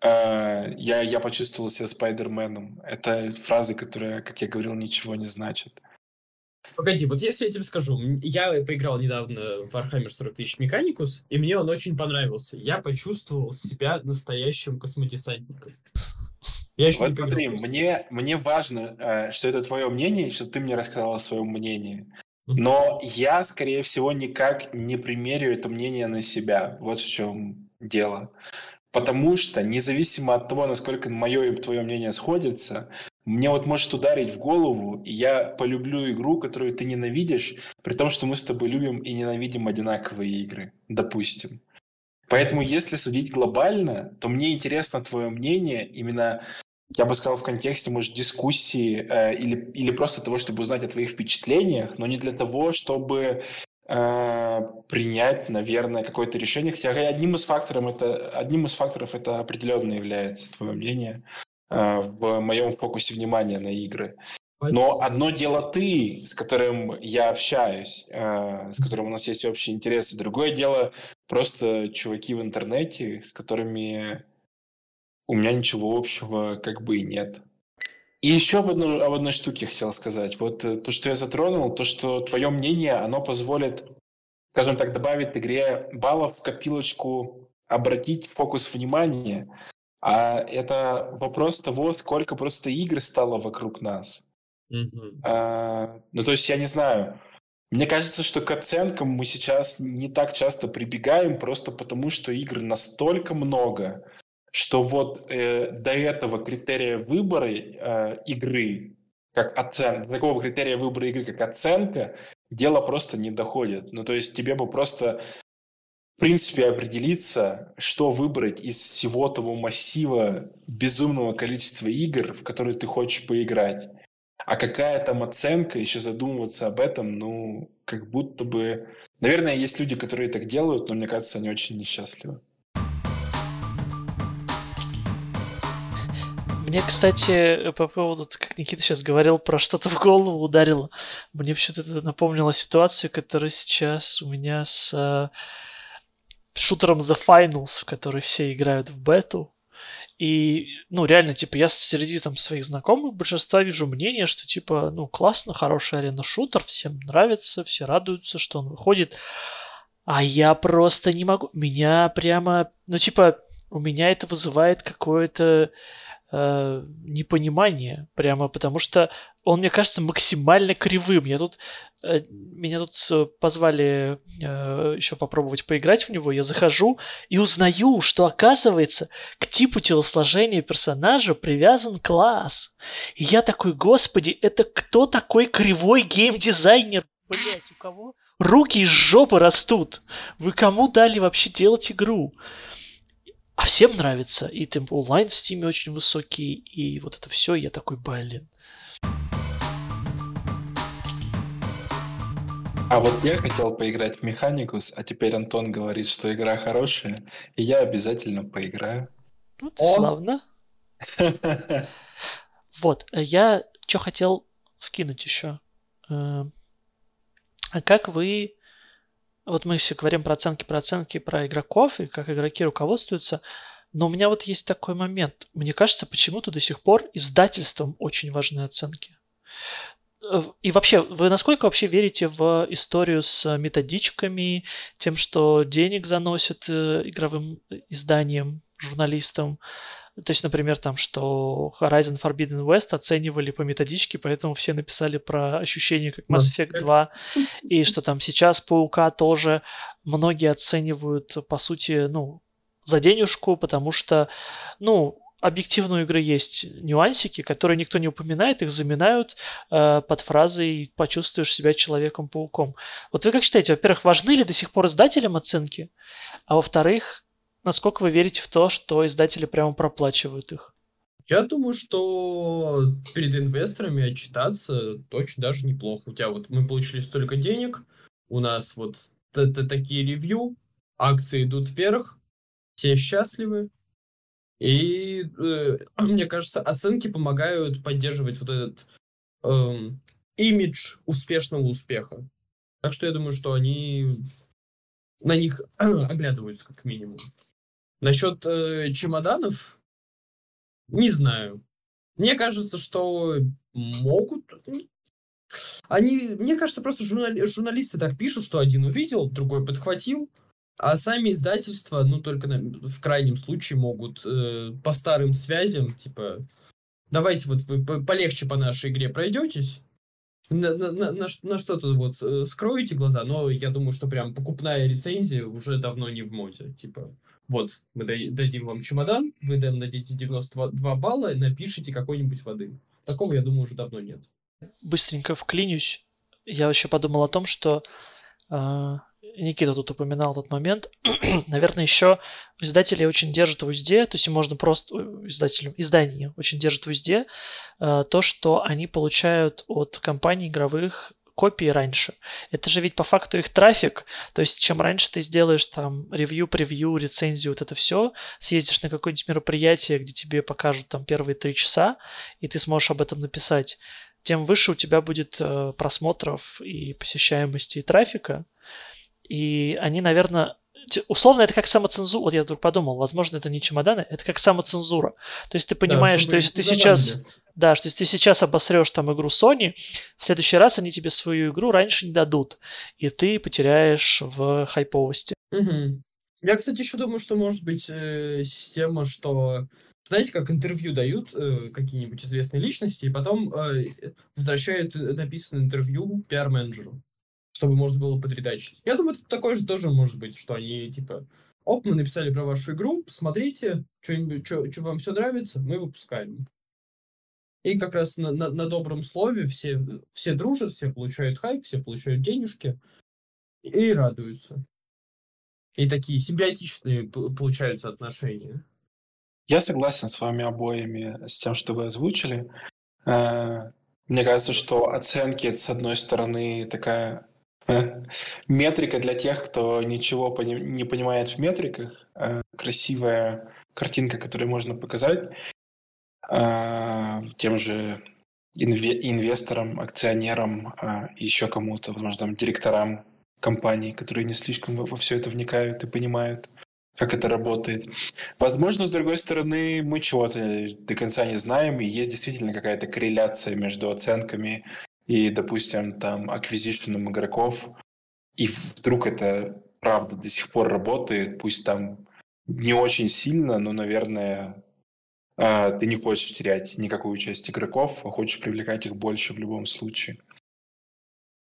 э, я, я почувствовал себя Спайдерменом. Это фразы, которые, как я говорил, ничего не значат. Погоди, вот если я тебе скажу, я поиграл недавно в Warhammer 40 тысяч Механикус, и мне он очень понравился. Я почувствовал себя настоящим космодесантником. Я еще вот не смотри, мне, мне важно, э, что это твое мнение, что ты мне рассказал о своем мнении. Но я, скорее всего, никак не примерю это мнение на себя. Вот в чем дело. Потому что, независимо от того, насколько мое и твое мнение сходится, мне вот может ударить в голову, и я полюблю игру, которую ты ненавидишь, при том, что мы с тобой любим и ненавидим одинаковые игры, допустим. Поэтому, если судить глобально, то мне интересно твое мнение именно, я бы сказал, в контексте, может, дискуссии э, или, или просто того, чтобы узнать о твоих впечатлениях, но не для того, чтобы э, принять, наверное, какое-то решение. Хотя одним из факторов это, одним из факторов это определенно является твое мнение. Э, в моем фокусе внимания на игры. Но одно дело ты, с которым я общаюсь, э, с которым у нас есть общие интересы. Другое дело просто чуваки в интернете, с которыми у меня ничего общего как бы и нет. И еще об, одну, об одной штуке хотел сказать. Вот э, то, что я затронул, то, что твое мнение, оно позволит, скажем так, добавить игре баллов в копилочку, обратить фокус внимания а это вопрос того, сколько просто игр стало вокруг нас. Mm-hmm. А, ну, то есть, я не знаю. Мне кажется, что к оценкам мы сейчас не так часто прибегаем, просто потому что игр настолько много, что вот э, до этого критерия выбора э, игры, как оценка, такого критерия выбора игры, как оценка, дело просто не доходит. Ну, то есть тебе бы просто в принципе, определиться, что выбрать из всего того массива безумного количества игр, в которые ты хочешь поиграть. А какая там оценка, еще задумываться об этом, ну, как будто бы... Наверное, есть люди, которые так делают, но мне кажется, они очень несчастливы. Мне, кстати, по поводу, как Никита сейчас говорил про что-то в голову ударило, мне почему-то это напомнило ситуацию, которая сейчас у меня с шутером The Finals, в который все играют в бету. И, ну, реально, типа, я среди там своих знакомых большинства вижу мнение, что, типа, ну, классно, хороший арена-шутер, всем нравится, все радуются, что он выходит. А я просто не могу. Меня прямо, ну, типа, у меня это вызывает какое-то э, непонимание. Прямо потому что он мне кажется максимально кривым. Я тут, э, меня тут э, позвали э, еще попробовать поиграть в него. Я захожу и узнаю, что оказывается к типу телосложения персонажа привязан класс. И я такой, господи, это кто такой кривой геймдизайнер? Блять, у кого руки из жопы растут? Вы кому дали вообще делать игру? А всем нравится. И темп онлайн в стиме очень высокий. И вот это все. Я такой, блин. А вот я хотел поиграть в Механикус, а теперь Антон говорит, что игра хорошая, и я обязательно поиграю. Ну, ты славно. Вот, я что хотел вкинуть еще. Э, а как вы... Вот мы все говорим про оценки, про оценки, про игроков, и как игроки руководствуются. Но у меня вот есть такой момент. Мне кажется, почему-то до сих пор издательством очень важны оценки. Э, и вообще, вы насколько вообще верите в историю с методичками, тем, что денег заносят э, игровым изданиям, журналистам? То есть, например, там, что Horizon Forbidden West оценивали по методичке, поэтому все написали про ощущения как Mass Effect 2, и что там сейчас Паука тоже многие оценивают, по сути, ну, за денежку, потому что, ну, объективно у игры есть нюансики, которые никто не упоминает, их заминают э, под фразой «почувствуешь себя Человеком-пауком». Вот вы как считаете, во-первых, важны ли до сих пор издателям оценки? А во-вторых, насколько вы верите в то, что издатели прямо проплачивают их? Я думаю, что перед инвесторами отчитаться точно даже неплохо. У тебя вот мы получили столько денег, у нас вот такие ревью, акции идут вверх, все счастливы, и э, мне кажется, оценки помогают поддерживать вот этот э, имидж успешного успеха. Так что я думаю, что они на них оглядываются как минимум. Насчет э, чемоданов, не знаю. Мне кажется, что могут. Они, мне кажется, просто журнали, журналисты так пишут, что один увидел, другой подхватил, а сами издательства, ну, только на, в крайнем случае могут э, по старым связям, типа, давайте вот вы полегче по нашей игре пройдетесь, на, на, на, на что-то вот э, скроете глаза, но я думаю, что прям покупная рецензия уже давно не в моде. Типа, вот, мы дадим вам чемодан, вы нам дадите 92 балла, напишите какой-нибудь воды. Такого, я думаю, уже давно нет. Быстренько вклинюсь. Я еще подумал о том, что э, Никита тут упоминал этот момент. Наверное, еще издатели очень держат в узде, то есть можно просто издателям, издания очень держат в узде э, то, что они получают от компаний игровых копии раньше. Это же ведь по факту их трафик. То есть, чем раньше ты сделаешь там ревью, превью, рецензию, вот это все, съездишь на какое-нибудь мероприятие, где тебе покажут там первые три часа, и ты сможешь об этом написать, тем выше у тебя будет э, просмотров и посещаемости и трафика. И они, наверное, условно это как самоцензура. Вот я вдруг подумал, возможно, это не чемоданы, это как самоцензура. То есть ты понимаешь, да, что если ты сейчас, да, что если ты сейчас обосрешь там игру Sony, в следующий раз они тебе свою игру раньше не дадут, и ты потеряешь в хайповости. Угу. Я, кстати, еще думаю, что может быть э, система, что знаете, как интервью дают э, какие-нибудь известные личности, и потом э, возвращают написанное интервью пиар-менеджеру чтобы можно было подредачить. Я думаю, это такое же тоже может быть, что они типа, оп, мы написали про вашу игру, посмотрите, что вам все нравится, мы выпускаем. И как раз на, на, на добром слове все, все дружат, все получают хайп, все получают денежки и радуются. И такие симбиотичные получаются отношения. Я согласен с вами обоими с тем, что вы озвучили. Э, мне кажется, что оценки, с одной стороны, такая Метрика для тех, кто ничего не понимает в метриках. Э, красивая картинка, которую можно показать э, тем же инвесторам, акционерам, э, еще кому-то, возможно, там, директорам компаний, которые не слишком во все это вникают и понимают, как это работает. Возможно, с другой стороны, мы чего-то до конца не знаем, и есть действительно какая-то корреляция между оценками и, допустим, там, аквизишеном игроков, и вдруг это правда до сих пор работает, пусть там не очень сильно, но, наверное, э, ты не хочешь терять никакую часть игроков, а хочешь привлекать их больше в любом случае.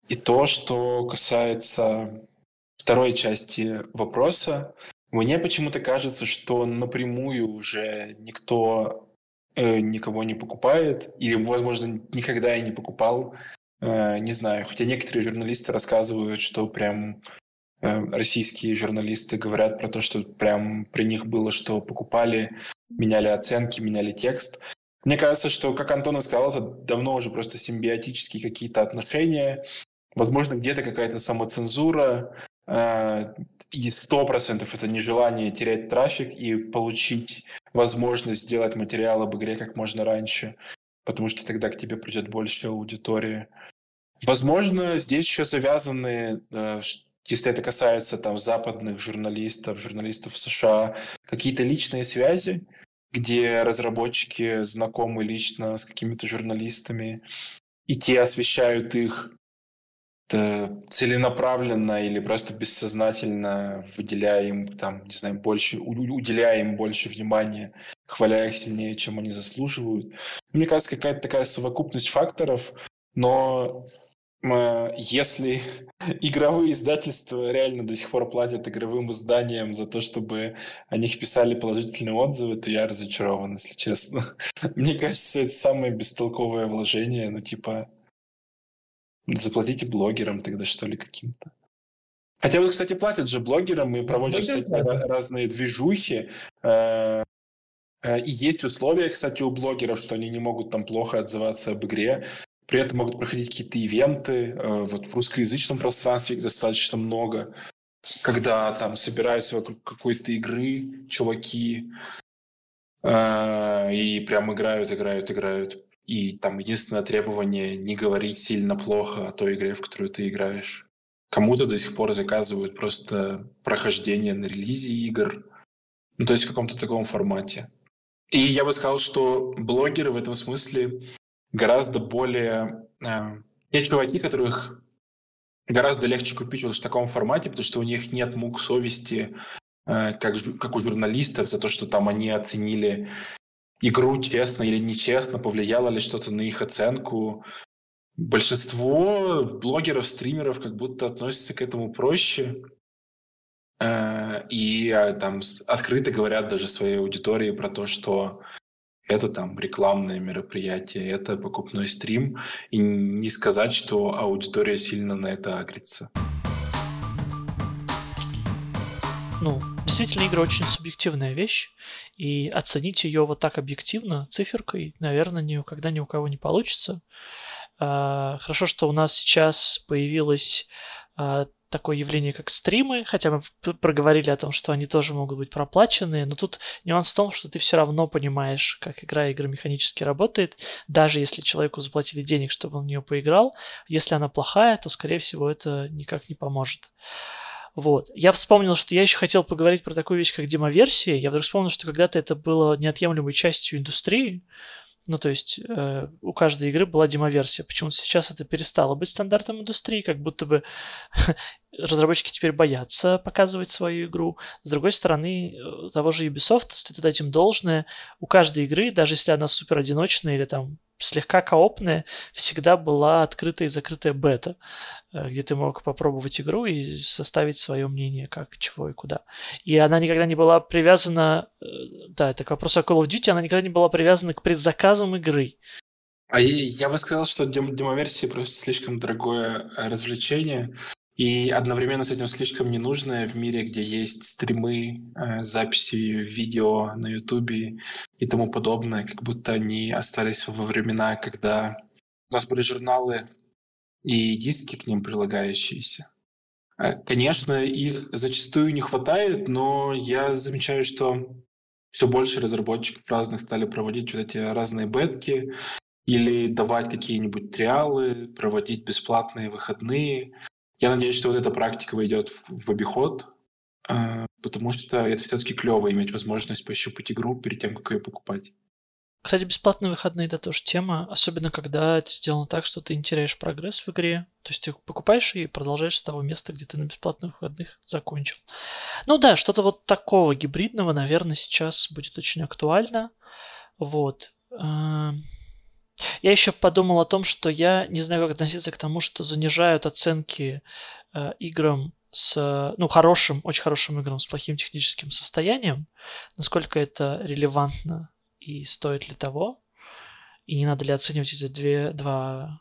И то, что касается второй части вопроса, мне почему-то кажется, что напрямую уже никто э, никого не покупает, или, возможно, никогда и не покупал, э, не знаю. Хотя некоторые журналисты рассказывают, что прям э, российские журналисты говорят про то, что прям при них было, что покупали, меняли оценки, меняли текст. Мне кажется, что, как Антон и сказал, это давно уже просто симбиотические какие-то отношения. Возможно, где-то какая-то самоцензура, э, и сто процентов это нежелание терять трафик и получить возможность сделать материал об игре как можно раньше, потому что тогда к тебе придет больше аудитории. Возможно, здесь еще завязаны, э, если это касается там западных журналистов, журналистов США, какие-то личные связи, где разработчики знакомы лично с какими-то журналистами, и те освещают их целенаправленно или просто бессознательно выделяя им там, не знаю, больше, уделяя им больше внимания, хваляя их сильнее, чем они заслуживают. Мне кажется, какая-то такая совокупность факторов, но если игровые издательства реально до сих пор платят игровым изданиям за то, чтобы о них писали положительные отзывы, то я разочарован, если честно. Мне кажется, это самое бестолковое вложение, ну типа заплатите блогерам тогда, что ли, каким-то. Хотя вот, кстати, платят же блогерам и проводят всякие разные движухи. Э, э, и есть условия, кстати, у блогеров, что они не могут там плохо отзываться об игре. При этом могут проходить какие-то ивенты. Э, вот в русскоязычном пространстве их достаточно много. Когда там собираются вокруг какой-то игры чуваки и прям играют, играют, играют. И там единственное требование не говорить сильно плохо о той игре, в которую ты играешь. Кому-то до сих пор заказывают просто прохождение на релизе игр. Ну, то есть в каком-то таком формате. И я бы сказал, что блогеры в этом смысле гораздо более... Э, те чуваки, которых гораздо легче купить вот в таком формате, потому что у них нет мук совести, э, как, как у журналистов, за то, что там они оценили игру честно или нечестно, повлияло ли что-то на их оценку. Большинство блогеров, стримеров как будто относятся к этому проще. Э, и а, там открыто говорят даже своей аудитории про то, что это там рекламное мероприятие, это покупной стрим, и не сказать, что аудитория сильно на это агрится. Ну, действительно, игра очень субъективная вещь, и оценить ее вот так объективно, циферкой, наверное, никогда ни у кого не получится. А, хорошо, что у нас сейчас появилось а, такое явление, как стримы, хотя мы проговорили о том, что они тоже могут быть проплаченные, но тут нюанс в том, что ты все равно понимаешь, как игра игромеханически работает, даже если человеку заплатили денег, чтобы он в нее поиграл, если она плохая, то, скорее всего, это никак не поможет. Вот. Я вспомнил, что я еще хотел поговорить про такую вещь, как демоверсия. Я вдруг вспомнил, что когда-то это было неотъемлемой частью индустрии. Ну, то есть э, у каждой игры была демоверсия. Почему-то сейчас это перестало быть стандартом индустрии, как будто бы разработчики теперь боятся показывать свою игру. С другой стороны, э, того же Ubisoft, стоит отдать им должное, у каждой игры, даже если она супер одиночная или там слегка коопная, всегда была открытая и закрытая бета, э, где ты мог попробовать игру и составить свое мнение, как, чего и куда. И она никогда не была привязана, э, да, это к вопросу о Call of Duty, она никогда не была привязана к предзаказам игры. А я бы сказал, что демоверсия просто слишком дорогое э, развлечение, и одновременно с этим слишком ненужное в мире, где есть стримы, э, записи видео на Ютубе и тому подобное, как будто они остались во времена, когда у нас были журналы и диски к ним прилагающиеся. Э, конечно, их зачастую не хватает, но я замечаю, что все больше разработчиков разных стали проводить вот эти разные бетки или давать какие-нибудь триалы, проводить бесплатные выходные, я надеюсь, что вот эта практика войдет в, в обиход, э, потому что это все-таки клево иметь возможность пощупать игру перед тем, как ее покупать. Кстати, бесплатные выходные это тоже тема, особенно когда это сделано так, что ты не теряешь прогресс в игре. То есть ты покупаешь и продолжаешь с того места, где ты на бесплатных выходных закончил. Ну да, что-то вот такого гибридного, наверное, сейчас будет очень актуально. Вот. Я еще подумал о том, что я не знаю, как относиться к тому, что занижают оценки э, играм с, ну, хорошим, очень хорошим играм с плохим техническим состоянием. Насколько это релевантно и стоит ли того. И не надо ли оценивать эти две, два,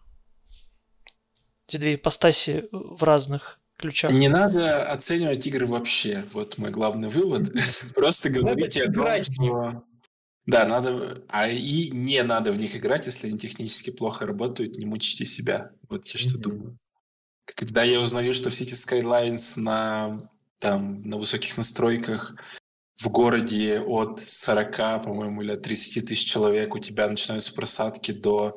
эти две ипостаси в разных ключах? Не надо оценивать игры вообще. Вот мой главный вывод. Просто говорите о том, что... Да, надо, а и не надо в них играть, если они технически плохо работают, не мучите себя. Вот я что думаю. Когда я узнаю, что все эти Skylines на, там, на высоких настройках в городе от 40, по-моему, или от 30 тысяч человек у тебя начинаются просадки до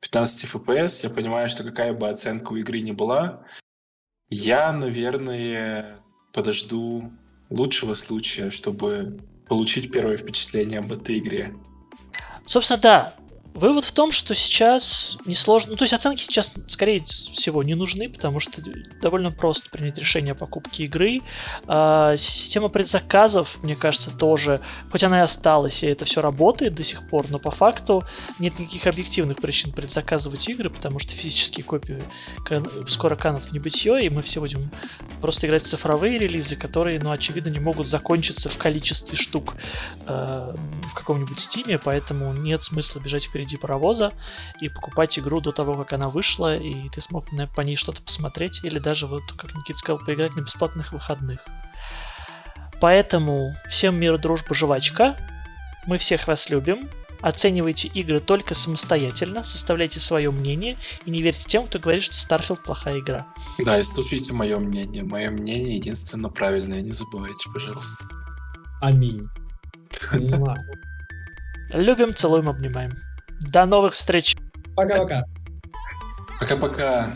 15 FPS, я понимаю, что какая бы оценка у игры ни была, я, наверное, подожду лучшего случая, чтобы получить первое впечатление об этой игре. Собственно, да. Вывод в том, что сейчас несложно... Ну, то есть оценки сейчас, скорее всего, не нужны, потому что довольно просто принять решение о покупке игры. А, система предзаказов, мне кажется, тоже, хоть она и осталась, и это все работает до сих пор, но по факту нет никаких объективных причин предзаказывать игры, потому что физические копии скоро канут в небытие, и мы все будем просто играть в цифровые релизы, которые, ну, очевидно, не могут закончиться в количестве штук э, в каком-нибудь стиме, поэтому нет смысла бежать впереди впереди паровоза и покупать игру до того, как она вышла, и ты смог по ней что-то посмотреть, или даже, вот, как Никита сказал, поиграть на бесплатных выходных. Поэтому всем мир, дружба, жвачка. Мы всех вас любим. Оценивайте игры только самостоятельно, составляйте свое мнение и не верьте тем, кто говорит, что Starfield плохая игра. Да, и слушайте мое мнение. Мое мнение единственно правильное, не забывайте, пожалуйста. Аминь. Любим, целуем, обнимаем. До новых встреч. Пока-пока. Пока-пока.